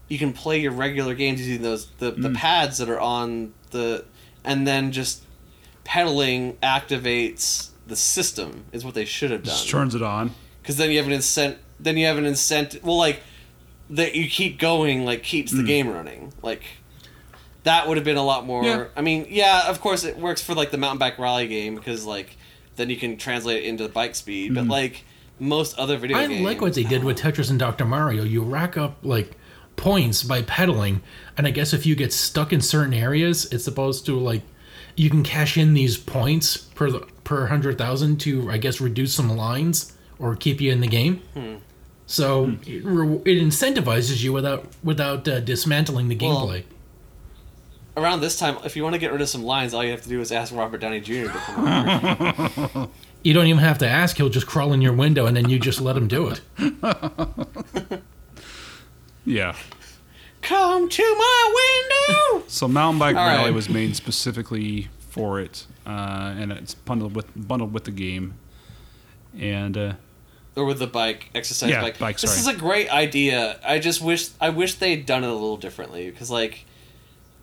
you can play your regular games using those the, the mm. pads that are on the, and then just pedaling activates the system is what they should have Just done. turns it on. Because then you have an incent. Then you have an incentive. Well, like that you keep going, like keeps the mm. game running. Like that would have been a lot more. Yeah. I mean, yeah, of course it works for like the mountain bike rally game because like then you can translate it into the bike speed. But mm. like most other video I games, like what they did with Tetris and Dr. Mario. You rack up like points by pedaling, and I guess if you get stuck in certain areas, it's supposed to like you can cash in these points per the, per hundred thousand to I guess reduce some lines or keep you in the game. Hmm. So it, re- it incentivizes you without without uh, dismantling the Well, gameplay. around this time. If you want to get rid of some lines, all you have to do is ask Robert Downey Jr. to come over. you don't even have to ask; he'll just crawl in your window, and then you just let him do it. Yeah. come to my window. So Mountain Bike All Rally right. was made specifically for it, uh, and it's bundled with bundled with the game. And uh, or with the bike exercise Yeah, bike. bike, This is a great idea. I just wish I wish they'd done it a little differently because like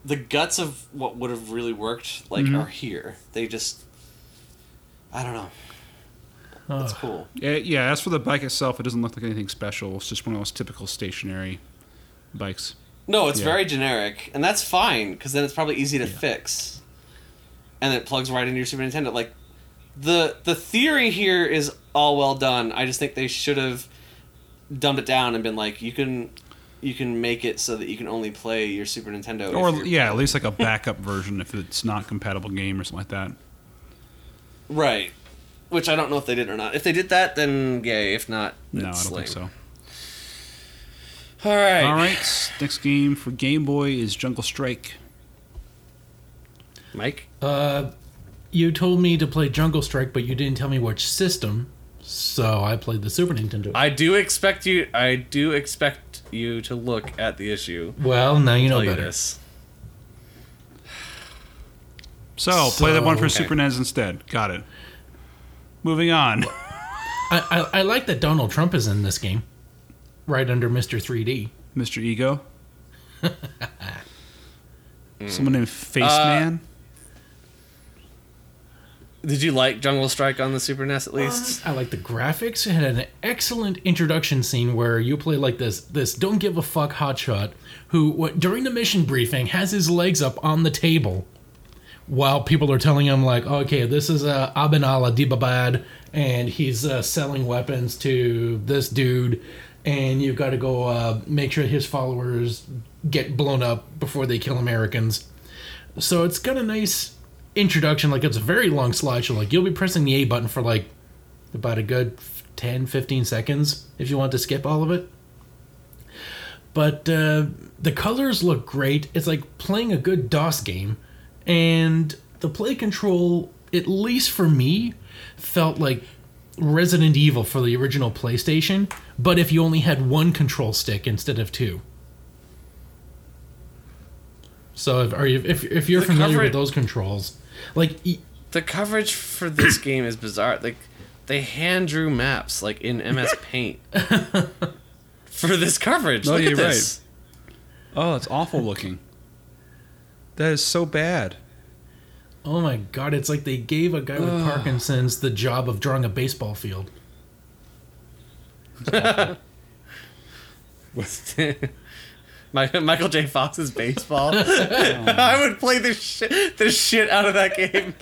the guts of what would have really worked like Mm-hmm. are here. They just I don't know. That's Ugh. cool. eh, yeah, as for the bike itself, it doesn't look like anything special. It's just one of those typical stationary bikes. No, it's Yeah. very generic, and that's fine because then it's probably easy to fix, and it plugs right into your Super Nintendo. Like the the theory here is all well done. I just think they should have dumbed it down and been like, you can you can make it so that you can only play your Super Nintendo. Or yeah, at least like a backup version if it's not compatible game or something like that. right. Which I don't know if they did or not. If they did that, then yay. If not, No, I don't think so. Lame. All right. All right, next game for Game Boy is Jungle Strike. Mike. Uh, You told me to play Jungle Strike, but you didn't tell me which system. So I played the Super Nintendo. I do expect you. I do expect you to look at the issue. well, now you know Tell you better. this. So, play that one for So- Super NES instead. Got it. Moving on. I, I I like that Donald Trump is in this game, right under Mr. 3D. Mr. Ego. Someone named Face Uh, Man. Did you like Jungle Strike on the Super NES at least? I like the graphics. It had an excellent introduction scene where you play like this this don't give a fuck hotshot who what, during the mission briefing has his legs up on the table while people are telling him like okay this is uh, Aben Ala Dibabad and he's uh, selling weapons to this dude and you've got to go uh, make sure his followers get blown up before they kill Americans. So it's got a nice introduction. Like it's a very long slideshow. Like you'll be pressing the A button for like about a good 10, 15 seconds if you want to skip all of it. But uh, the colors look great. It's like playing a good DOS game. And the play control, at least for me, felt like Resident Evil for the original PlayStation, but if you only had one control stick instead of two. So if are you if, if you're The familiar cover- with those controls, like y- The coverage for this game is bizarre. Like they hand drew maps like in MS Paint for this coverage. No, Look you're this. Oh, it's awful looking. That is so bad. Oh my god, it's like they gave a guy with Parkinson's the job of drawing a baseball field. My- Michael J. Fox's baseball. I would play the shit, the shit out of that game.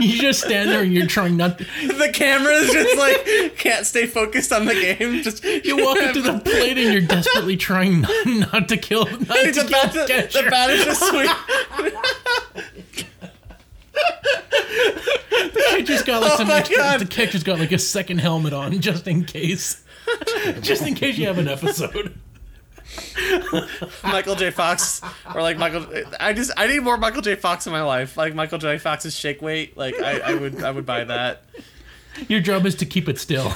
you just stand there and you're trying not to, The camera's just like can't stay focused on the game. Just you walk up to the plate and you're desperately trying not, not to kill not to the kill bat, the the, catcher. bat is just sweet. catcher's got like Oh some my extra, God. the catcher's got like a second helmet on just in case. just in case you have an episode. Michael J. Fox or like Michael. I just I need more Michael J. Fox in my life. Like Michael J. Fox's shake weight. Like I, I would I would buy that. Your job is to keep it still.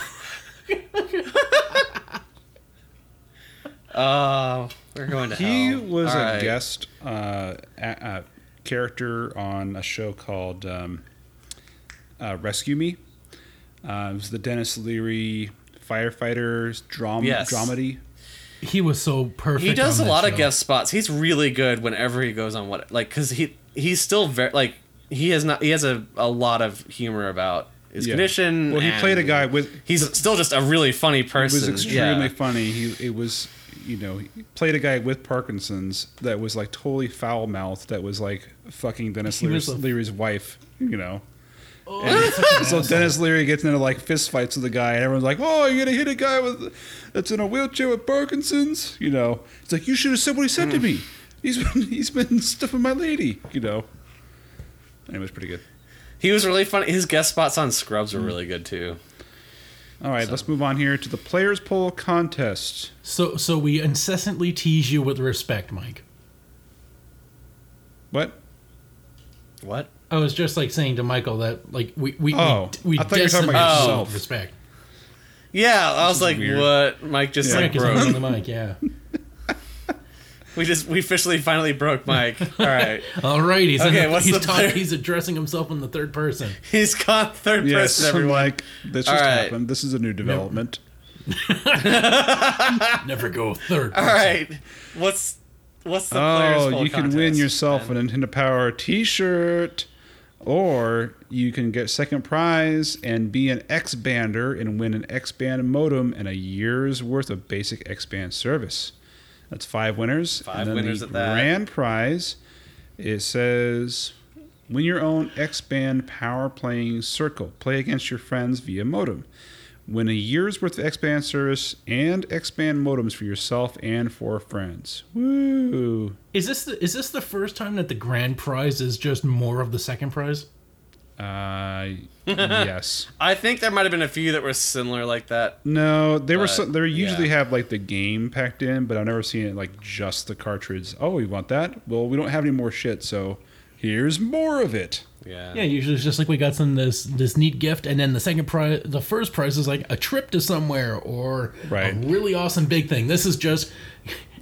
Oh, we're going to He hell. was All a right. guest uh, a, a character on a show called um, uh, Rescue Me. Uh, it was the Denis Leary firefighters drama Yes. dramedy. He was so perfect. He does a that lot show. of guest spots. He's really good whenever he goes on what like because he he's still very like he has not he has a, a lot of humor about his Yeah. condition. Well, he and played a guy with. He's still just a really funny It person. was extremely yeah. funny. He it was you know he played a guy with Parkinson's that was like totally foul mouthed. That was like fucking Denis Leary's, a- Leary's wife. You know. Oh, And so. Denis Leary gets into like fist fights with the guy, and everyone's like, "Oh, you're gonna hit a guy with that's in a wheelchair with Parkinson's?" You know, it's like you should have said what he said to me. He's been he's been stuffing my lady. You know. And it was pretty good. He was really funny. His guest spots on Scrubs Mm. were really good too. All right, let's move on here to the players poll contest. So so we incessantly tease you with respect, Mike. What? What? I was just like saying to Michael that like we we Oh, we, we I thought you were talking about yourself. with respect. Yeah, I was like, weird. what? Mike just Yeah. like Frank is broke. on the mic, yeah. We just we officially finally broke Mike. All right, All right, he's Okay, the- what's he's the talking, player- he's addressing himself in the third person. he's gone third Yes, person. Everyone. like this just All right. happened. This is a new development. Never go third. All Person. right, what's what's the players Oh, you can win yourself man? a Nintendo Power T-shirt, or you can get second prize and be an X bander and win an X band modem and a year's worth of basic X band service. That's five winners. Five and then winners the at that. Grand prize. It says, win your own X band power playing circle. Play against your friends via modem. Win a year's worth of X band service and X band modems for yourself and for friends. Woo! Is this the, is this the first time that the grand prize is just more of the second prize? Uh, yes. I think there might have been a few that were similar like that. No, they were. But, So, they usually yeah. have like the game packed in, but I've never seen it like just the cartridge. Oh, you want that? Well, we don't have any more shit, so Here's more of it. Yeah. Yeah, usually it's just like we got some this this neat gift, and then the second prize, the first prize is like a trip to somewhere or Right. a really awesome big thing. This is just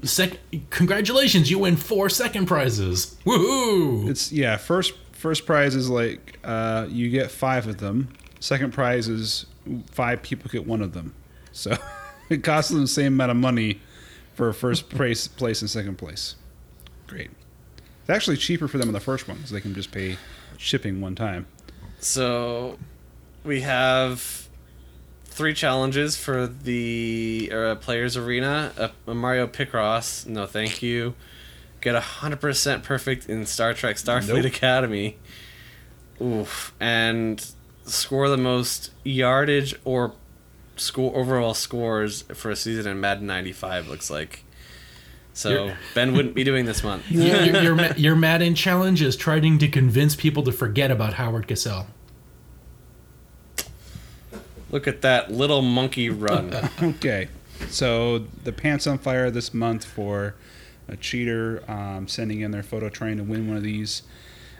sec. Congratulations, you win four second prizes. Woohoo! It's yeah. First first prize is like uh, you get five of them. Second prize is five people get one of them. So it costs them the same amount of money for first place place and second place. Great. It's actually cheaper for them in the first one because they can just pay shipping one time. So we have three challenges for the uh, players arena. A, a Mario Picross, no thank you. Get hundred percent perfect in Star Trek Starfleet Nope. Academy. Oof, and score the most yardage or score overall scores for a season in Madden '95. Looks like. So You're- Ben wouldn't be doing this month. your, your, your, your Madden challenge is trying to convince people to forget about Howard Cosell. Look at that little monkey run. Okay, so the pants on fire this month for a cheater um, sending in their photo trying to win one of these.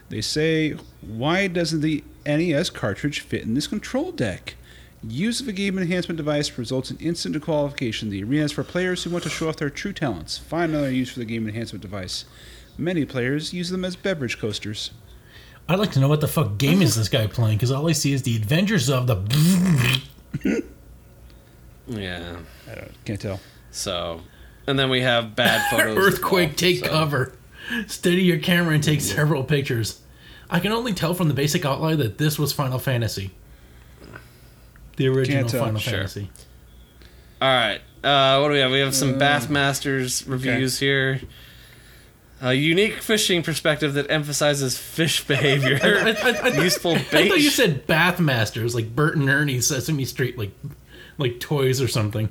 They say, why doesn't the NES cartridge fit in this control deck? Use of a game enhancement device results in instant disqualification. The arena is for players who want to show off their true talents. Find another use for the game enhancement device. Many players use them as beverage coasters. I'd like to know what the fuck game is this guy playing because all I see is the Adventures of the. yeah. I don't, can't tell. So, and then we have bad photos. Earthquake, well, take so- cover. Steady your camera and take several pictures. I can only tell from the basic outline that this was Final Fantasy. The original Final Sure. Fantasy. All right. Uh, what do we have? We have some Bathmasters reviews here. A unique fishing perspective that emphasizes fish behavior. I, I, I, Useful I thought you said Bathmasters, like Bert and Ernie Sesame Street, like like toys or something.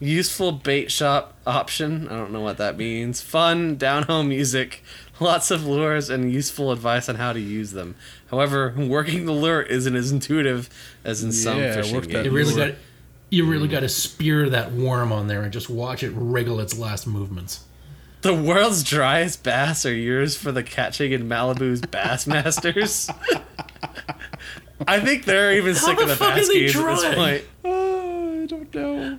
Useful bait shop option. I don't know what that means. Fun down home music. Lots of lures and useful advice on how to use them. However, working the lure isn't as intuitive as in some Yeah, fishing work that You really Lure. got you really mm. got to spear that worm on there and just watch it wriggle its last movements. The world's driest bass are yours for the catching in Malibu's Bassmasters. I think they're even sick the of the fuck are bass they games at this point. Oh, I don't know.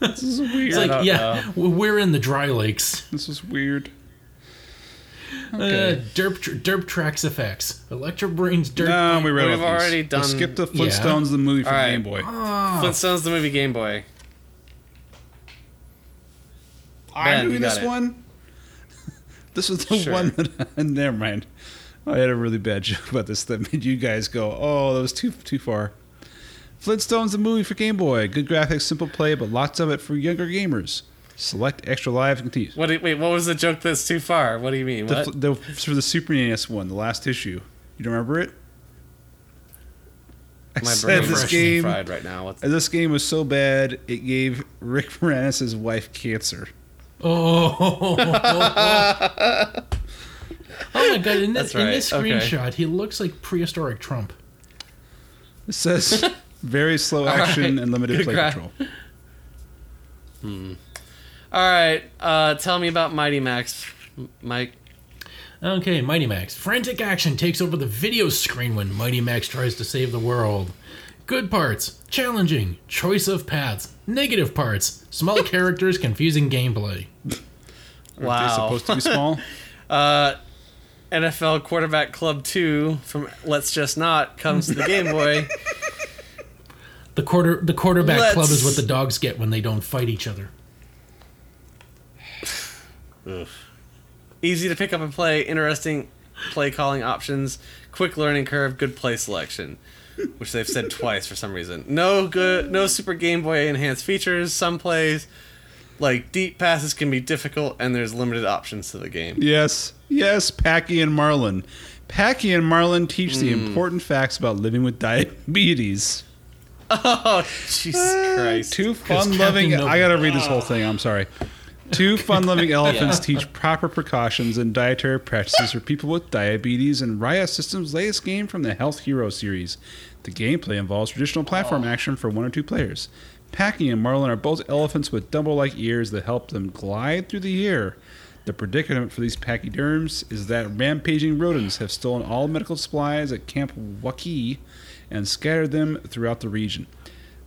This is weird. It's like, don't yeah, we're in the dry lakes. This is weird. Uh, Okay. derp, derp tracks effects. Electro Brains derp. No, we read We've about these. already Let's done- skip the Yeah. Flintstones, the movie from All right. Game Boy. Flintstones the movie Game Boy. I'm Ben, doing this it. one. this was the Sure. one that. never mind. I had a really bad joke about this that made you guys go, "Oh, that was too too far." Flintstones, the movie for Game Boy. Good graphics, simple play, but lots of it for younger gamers. Select extra live and continue. What? do- Wait, what was the joke that's too far? What do you mean? The, What? the, for the Super NES one, the last issue. You don't remember it? I My said brain this game. fried right now. What's, This game was so bad it gave Rick Moranis' wife cancer. Oh. oh my god! In this, That's in this right, okay. screenshot, he looks like prehistoric Trump. It says very slow action right. and limited Good play cry. control. All right. Uh, tell me about Mighty Max, Mike. Okay, Mighty Max. Frantic action takes over the video screen when Mighty Max tries to save the world. Good parts, challenging, choice of paths. Negative parts, small characters, confusing gameplay. Aren't they Wow. supposed to be small? Uh, NFL Quarterback Club 2 from Let's Just Not comes to the Game Boy. The quarter the quarterback Let's- club is what the dogs get when they don't fight each other. Easy to pick up and play, interesting play calling options, quick learning curve, good play selection. Which they've said twice for some reason. No good, no Super Game Boy enhanced features. Some plays, like deep passes, can be difficult, and there's limited options to the game. yes, yes, Packy and Marlin. Packy and Marlin teach the Hmm. important facts about living with diabetes. Oh, Jesus uh, Christ! Two fun loving. I gotta read this whole oh. thing. I'm sorry. Two fun-loving elephants Yeah. teach proper precautions and dietary practices for people with diabetes. And Raya Systems' latest game from the Health Hero series. The gameplay involves traditional platform oh. action for one or two players. Packy and Marlin are both elephants with dumbo-like ears that help them glide through the air. The predicament for these pachyderms is that rampaging rodents have stolen all medical supplies at Camp Waukee and scattered them throughout the region.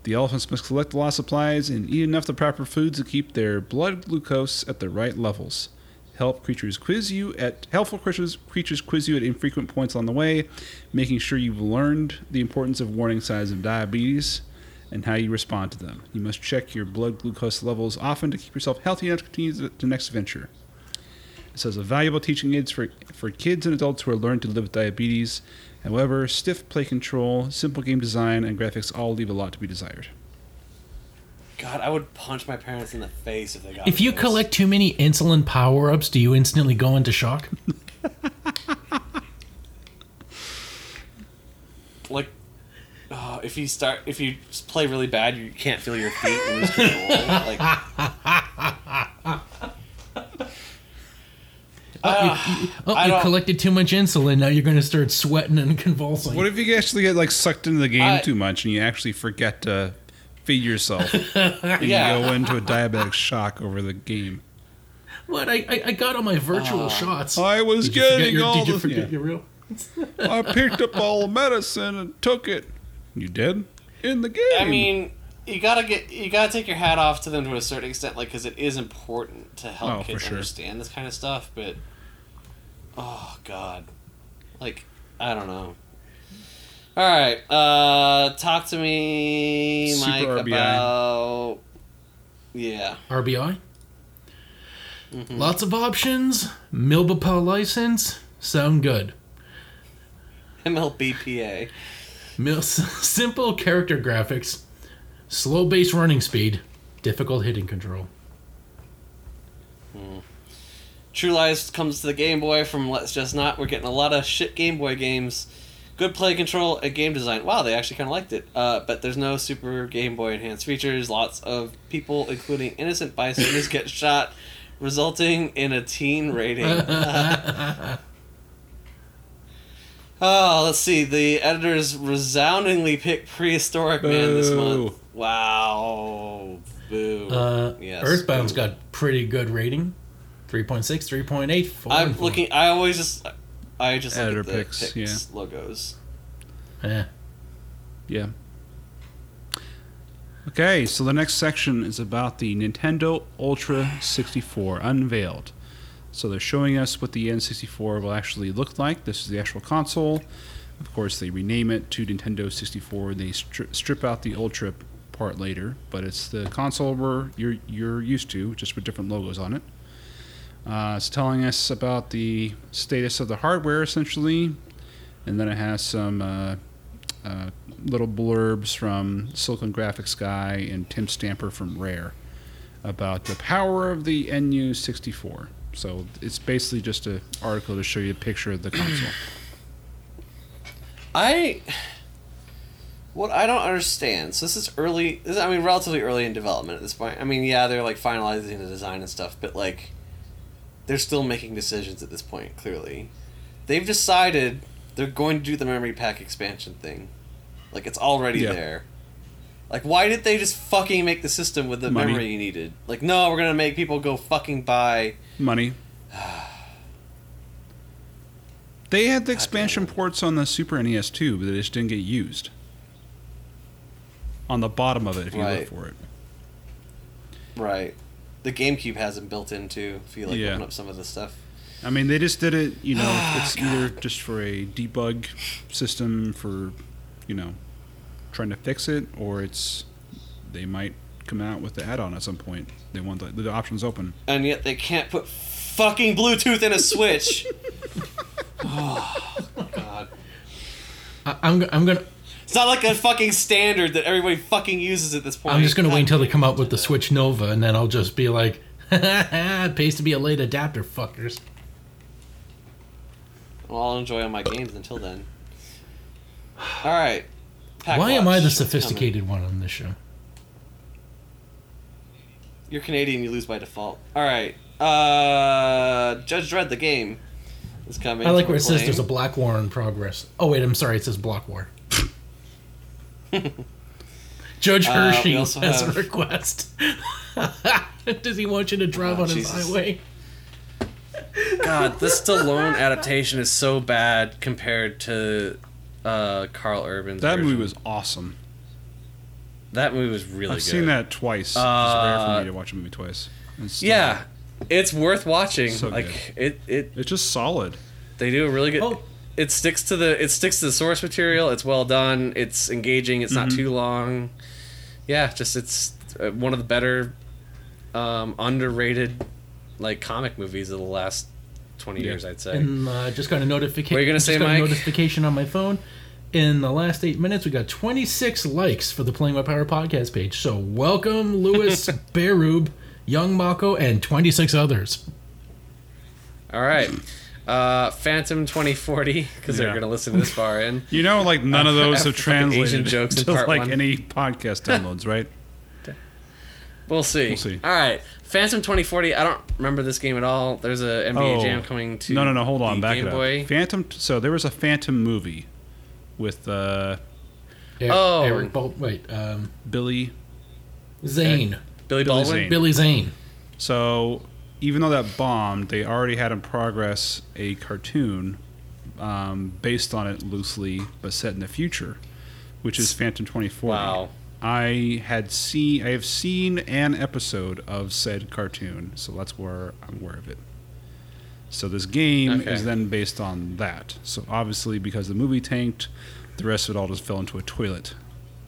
The elephants must collect the lost supplies and eat enough of the proper foods to keep their blood glucose at the right levels. Help creatures quiz you at helpful creatures creatures quiz you at infrequent points on the way, making sure you've learned the importance of warning signs of diabetes and how you respond to them. You must check your blood glucose levels often to keep yourself healthy enough to continue the next venture. It says a valuable teaching aids for, for kids and adults who are learning to live with diabetes. However, stiff play control, simple game design, and graphics all leave a lot to be desired. God, I would punch my parents in the face if they got If you this. collect too many insulin power ups, do you instantly go into shock? like, oh, if you start, if you play really bad, you can't feel your feet and lose Oh, you, oh, I you collected too much insulin. Now you're going to start sweating and convulsing. What if you actually get like sucked into the game I- too much and you actually forget to feed yourself and Yeah. you go into a diabetic shock over the game? What? I, I, I got all my virtual Uh, shots. I was did you forget getting your, all Did you the forget yeah. your real? I picked up all the medicine and took it. You did in the game. I mean, you gotta get, you gotta take your hat off to them to a certain extent, like, because it is important to help Oh, kids sure. understand this kind of stuff. But, oh god, like, I don't know. All right, uh, talk to me, Super Mike, RBI. about yeah. RBI? Mm-hmm. Lots of options. Milbapel license. Sound good. MLBPA. Mil- simple character graphics. Slow base running speed. Difficult hitting control. True Lies comes to the Game Boy from Let's Just Not. We're getting a lot of shit Game Boy games. Good play control and game design. Wow, they actually kind of liked it. Uh, but there's no Super Game Boy enhanced features. Lots of people, including innocent bystanders, get shot, resulting in a teen rating. oh, let's see. The editors resoundingly picked Prehistoric Man this month. Wow. Boo. Uh, Yes, Earthbound's boo. got pretty good rating. 3.6, 3.8, 4. I'm four. looking. I always just, I just look Editor at the picks, picks, logos. Yeah. Yeah. Okay, so the next section is about the Nintendo Ultra 64 unveiled. So they're showing us what the N64 will actually look like. This is the actual console. Of course, they rename it to Nintendo 64. And They stri- strip out the Ultra part later, but it's the console we're, you're you're used to, just with different logos on it. Uh, it's telling us about the status of the hardware essentially, and then it has some uh, uh, little blurbs from Silicon Graphics guy and Tim Stamper from Rare about the power of the NU64. So it's basically just an article to show you a picture of the console. I, what I don't understand. So this is early. This is, I mean, relatively early in development at this point. I mean, yeah, they're like finalizing the design and stuff, but like, they're still making decisions at this point. Clearly, they've decided they're going to do the memory pack expansion thing. Like it's already Yeah. there. Like, why did they just fucking make the system with the Money. memory you needed? Like, no, we're gonna make people go fucking buy. Money. They had the expansion ports on the Super NES too, but they just didn't get used. On the bottom of it, if you Right. look for it. Right. The GameCube has them built in too. If you like Yeah. open up some of the stuff. I mean, they just did it. You know, Ah, it's either just for a debug system for, you know, trying to fix it, or it's they might come out with the add-on at some point. They want the, the options open. and yet they can't put fucking Bluetooth in a Switch. oh God! I, I'm, I'm gonna It's not like a fucking standard that everybody fucking uses at this point. I'm just gonna God wait until they come it, out with the Switch Nova, and then I'll just be like, "It pays to be a late adapter, fuckers." Well, I'll enjoy all my games until then. All right. Pack Why am I the sophisticated one on this show? You're Canadian. You lose by default. All right. Uh, Judge Dredd the game is coming. I like We're where it says there's a. Black War in progress. Oh wait, I'm sorry, it says Block War. Judge Uh, Hershey also has a request. Does he want you to drive Oh, on his highway? God, this Stallone adaptation is so bad compared to uh, Karl Urban's. That movie was awesome. That movie was really I've good. seen that twice. it's rare for Uh, me to watch a movie twice. It's Yeah, it's worth watching. So like it, it, It's just solid. they do a really good. Oh. It sticks to the it sticks to the source material. It's well done. It's engaging. It's not Mhm. too long. Yeah, just it's uh, one of the better, um, underrated, like comic movies of the last twenty Yeah. years. I'd say. And uh, just got a notification. What are you gonna say, Mike? A notification on my phone. In the last eight minutes, we got 26 likes for the Playing with Power podcast page. So welcome, Lewis Berube, Young Mako, and 26 others. All right. Uh, Phantom 2040, because they're going to listen this far in. You know, like none of those have translated Asian jokes to like one. any podcast downloads, right? We'll see. We'll see. All right. Phantom 2040, I don't remember this game at all. There's a NBA Oh. Jam coming to no, no, no. Hold on, the back Game it up. Boy. Phantom. So there was a Phantom movie with uh, Er- Oh. Eric Bol- wait, um, Billy. Zane. Billy Billy Baldwin. Zane. Billy Zane. So even though that bombed, they already had in progress a cartoon um, based on it loosely, but set in the future, which is Phantom 24. Wow. I had seen I have seen an episode of said cartoon, so that's where I'm aware of it. So this game Okay. is then based on that. So obviously, because the movie tanked, the rest of it all just fell into a toilet.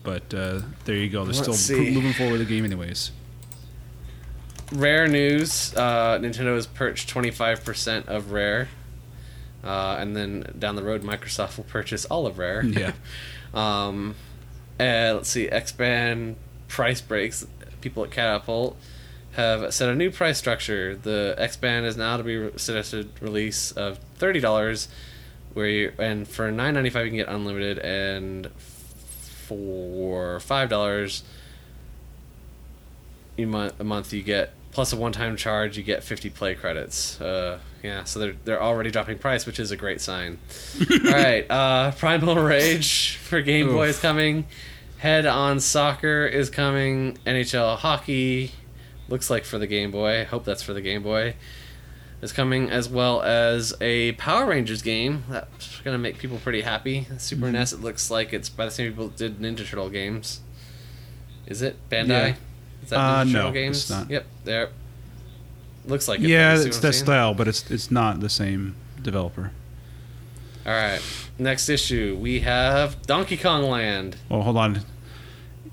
But uh, there you go. They're Let's still see. moving forward with the game, anyways. Rare news uh, Nintendo has purchased 25% of Rare. Uh, and then down the road, Microsoft will purchase all of Rare. Yeah. Um, and let's see, X-Band price breaks. People at Catapult have set a new price structure. The X-Band is now to be suggested release of thirty dollars, where you, and for nine ninety five you can get unlimited, and for five dollars you month a month you get plus a one time charge you get fifty play credits. Uh, yeah, so they're they're already dropping price, which is a great sign. All right, uh, Primal Rage for Game Boy is coming. Head on Soccer is coming. NHL Hockey looks like for the Game Boy. Hope that's for the Game Boy. Is coming as well as a Power Rangers game that's gonna make people pretty happy. Super NES. It looks like it's by the same people that did Ninja Turtle games. Is it Bandai? Yeah. Is that Uh, no, games? it's not. Yep, there. Looks like it. yeah, it's that saying? style, but it's it's not the same developer. All right. Next issue, we have Donkey Kong Land. Oh, hold on.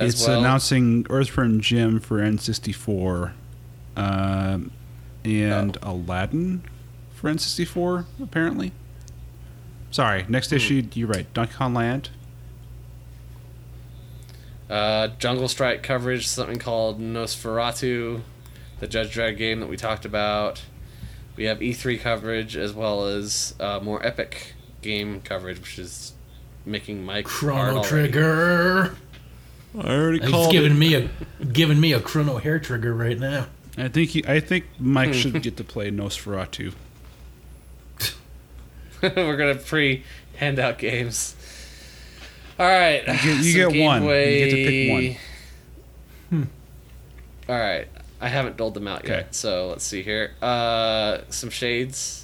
As it's well. announcing Earthworm Jim for N64, um, and Oh. Aladdin for N64, apparently. Sorry, next Hmm. issue, you're right. Donkey Kong Land. Uh, Jungle Strike coverage, something called Nosferatu, the Judge Dredd game that we talked about. We have E3 coverage as well as uh, more epic game coverage, which is making Mike hard Chrono. Trigger. I already It's called giving it. me a giving me a chrono hair trigger right now. I think he, I think Mike should get to play Nosferatu. We're gonna pre hand out games. All right, You get- you get Game one. You get to pick one. Hmm. All right, I haven't doled them out Okay. yet, so let's see here. Uh, some shades.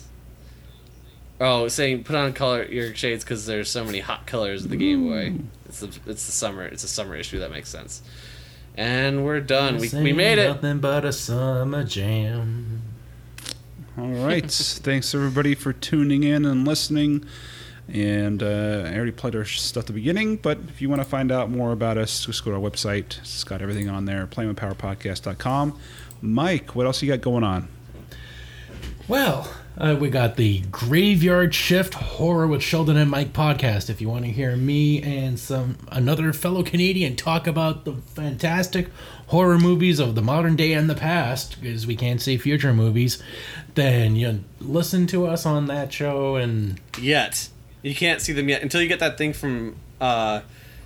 Oh, saying put on color your shades because there's so many hot colors of the Game Boy. It's the it's the summer it's a summer issue that makes sense. And we're done. We, we ain't made it. Nothing but a summer jam. All right. Thanks everybody for tuning in and listening. And uh, I already played our stuff at the beginning, but if you want to find out more about us, just go to our website. It's got everything on there, playingwithpowerpodcast.com. Mike, what else you got going on? Well, uh, we got the Graveyard Shift Horror with Sheldon and Mike podcast. If you want to hear me and some another fellow Canadian talk about the fantastic horror movies of the modern day and the past, because we can't see future movies, then you listen to us on that show. And Yet you can't see them yet until you get that thing from uh,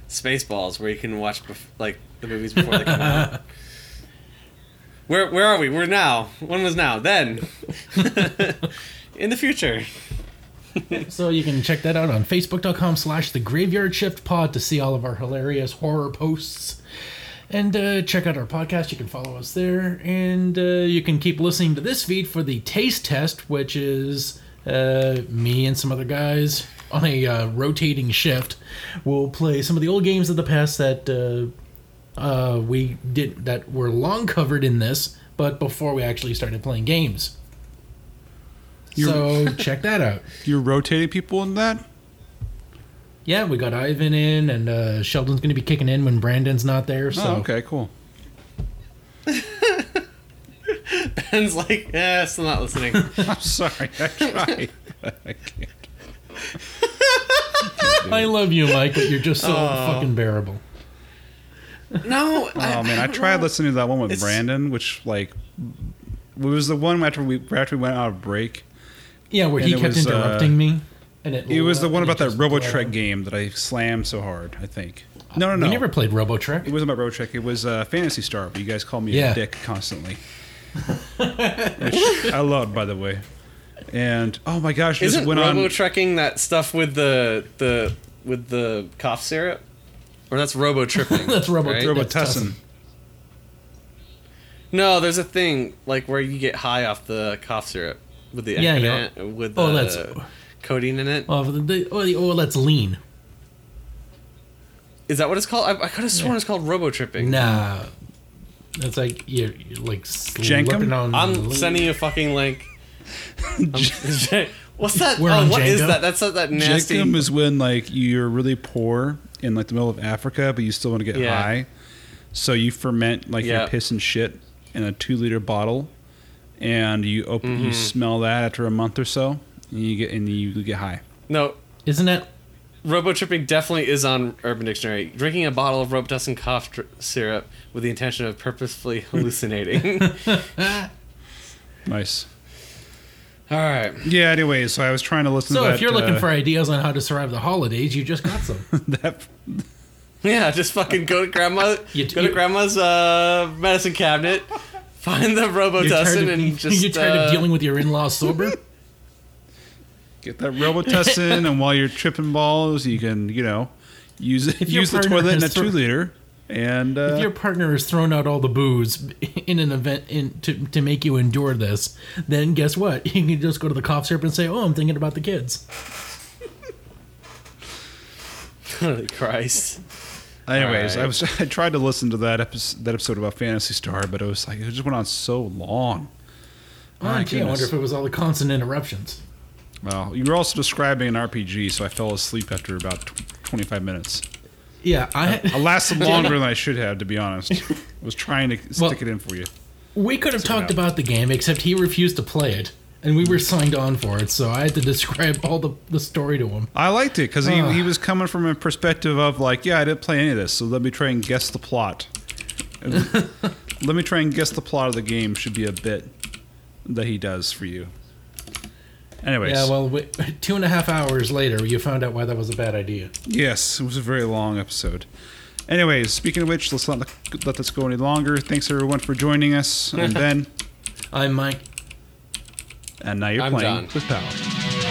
Spaceballs where you can watch bef- like the movies before they come out. Where where are we? We're now. When was now? Then. In the future. so you can check that out on facebook.com slash the graveyard shift pod to see all of our hilarious horror posts And uh, check out our podcast. You can follow us there. And uh, you can keep listening to this feed for the taste test, which is uh, me and some other guys on a uh, rotating shift. We'll play some of the old games of the past that uh, uh, we did that were long covered in this, but before we actually started playing games. So check that out. You're rotating people in that? Yeah, we got Ivan in, and uh, Sheldon's going to be kicking in when Brandon's not there. So Oh, okay, cool. Ben's like, yeah, still not listening. I'm sorry. I tried. I can't. I love you, Mike, but you're just so fucking bearable. no, Oh man, I tried listening to that one with It's- Brandon, which like it was the one after we after we went out of break. Yeah, where he kept was, uh, interrupting me, and it. It was the one about that just RoboTrek game that I slammed so hard. I think. No, no, no. We never played RoboTrek. It wasn't about RoboTrek. It was uh, Phantasy Star. But you guys called me Yeah. a dick constantly. Which I loved, by the way. And oh my gosh, it just isn't went on. Robo trekking that stuff with the the with the cough syrup? Or that's robo tripping. That's Robo- right? Robo- Robotussin. No, there's a thing like where you get high off the cough syrup with the Yeah, yeah, with oh, the Oh, that's- codeine in it. Oh, the, the, oh, the, oh, that's lean. Is that what it's called? I, I could have sworn it's called robo tripping. Nah, that's like you're, you're like Jenkem? slipping on. I'm lean. sending you a fucking link. I'm- What's that? We're oh, on what is Jenga? that? That's that, that nasty. Jenkem is when like you're really poor in like the middle of Africa, but you still want to get Yeah. high. So you ferment like Yeah. your piss and shit in a two liter bottle, and you open you mm-hmm. smell that after a month or so, and you get and you get high. no, Isn't it? robo tripping definitely is on Urban Dictionary. Drinking a bottle of Robitussin cough dr- syrup with the intention of purposefully hallucinating. Nice. All right. Yeah. Anyway, so I was trying to listen. To that. So if you're looking uh, for ideas on how to survive the holidays, you just got some. that, Yeah, just fucking go to grandma. You- go you- to grandma's uh, medicine cabinet, find the You're of, and just you're tired uh, of dealing with your in-laws sober. get that Robitussin, and while you're tripping balls, you can you know use it, use the toilet in a has thro- two liter, and uh, if your partner has thrown out all the booze in an event in to, to make you endure this, then guess what? You can just go to the cough syrup and say, "Oh, I'm thinking about the kids." Holy Christ! Anyways, I was I tried to listen to that episode, that episode about Phantasy Star, but it was like it just went on so long. Oh, My gee, I wonder if it was all the constant interruptions. Well, you were also describing an RPG, so I fell asleep after about tw- 25 minutes. Yeah, I I lasted longer than I should have, to be honest. I was trying to Well- stick it in for you. we could have talked about the game, except he refused to play it, and we were signed on for it, so I had to describe all the the story to him. I liked it because he, Ah. he was coming from a perspective of like, yeah, I didn't play any of this, so let me try and guess the plot. Let me try and guess the plot of the game should be a bit that he does for you. Anyways, Yeah, well, we, two and a half hours later, you found out why that was a bad idea. yes, it was a very long episode. Anyways, speaking of which, let's not let- let this go any longer. Thanks everyone for joining us. And Ben, I'm Mike. and now you're I'm playing John. with Pal.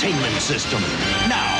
Entertainment System. Now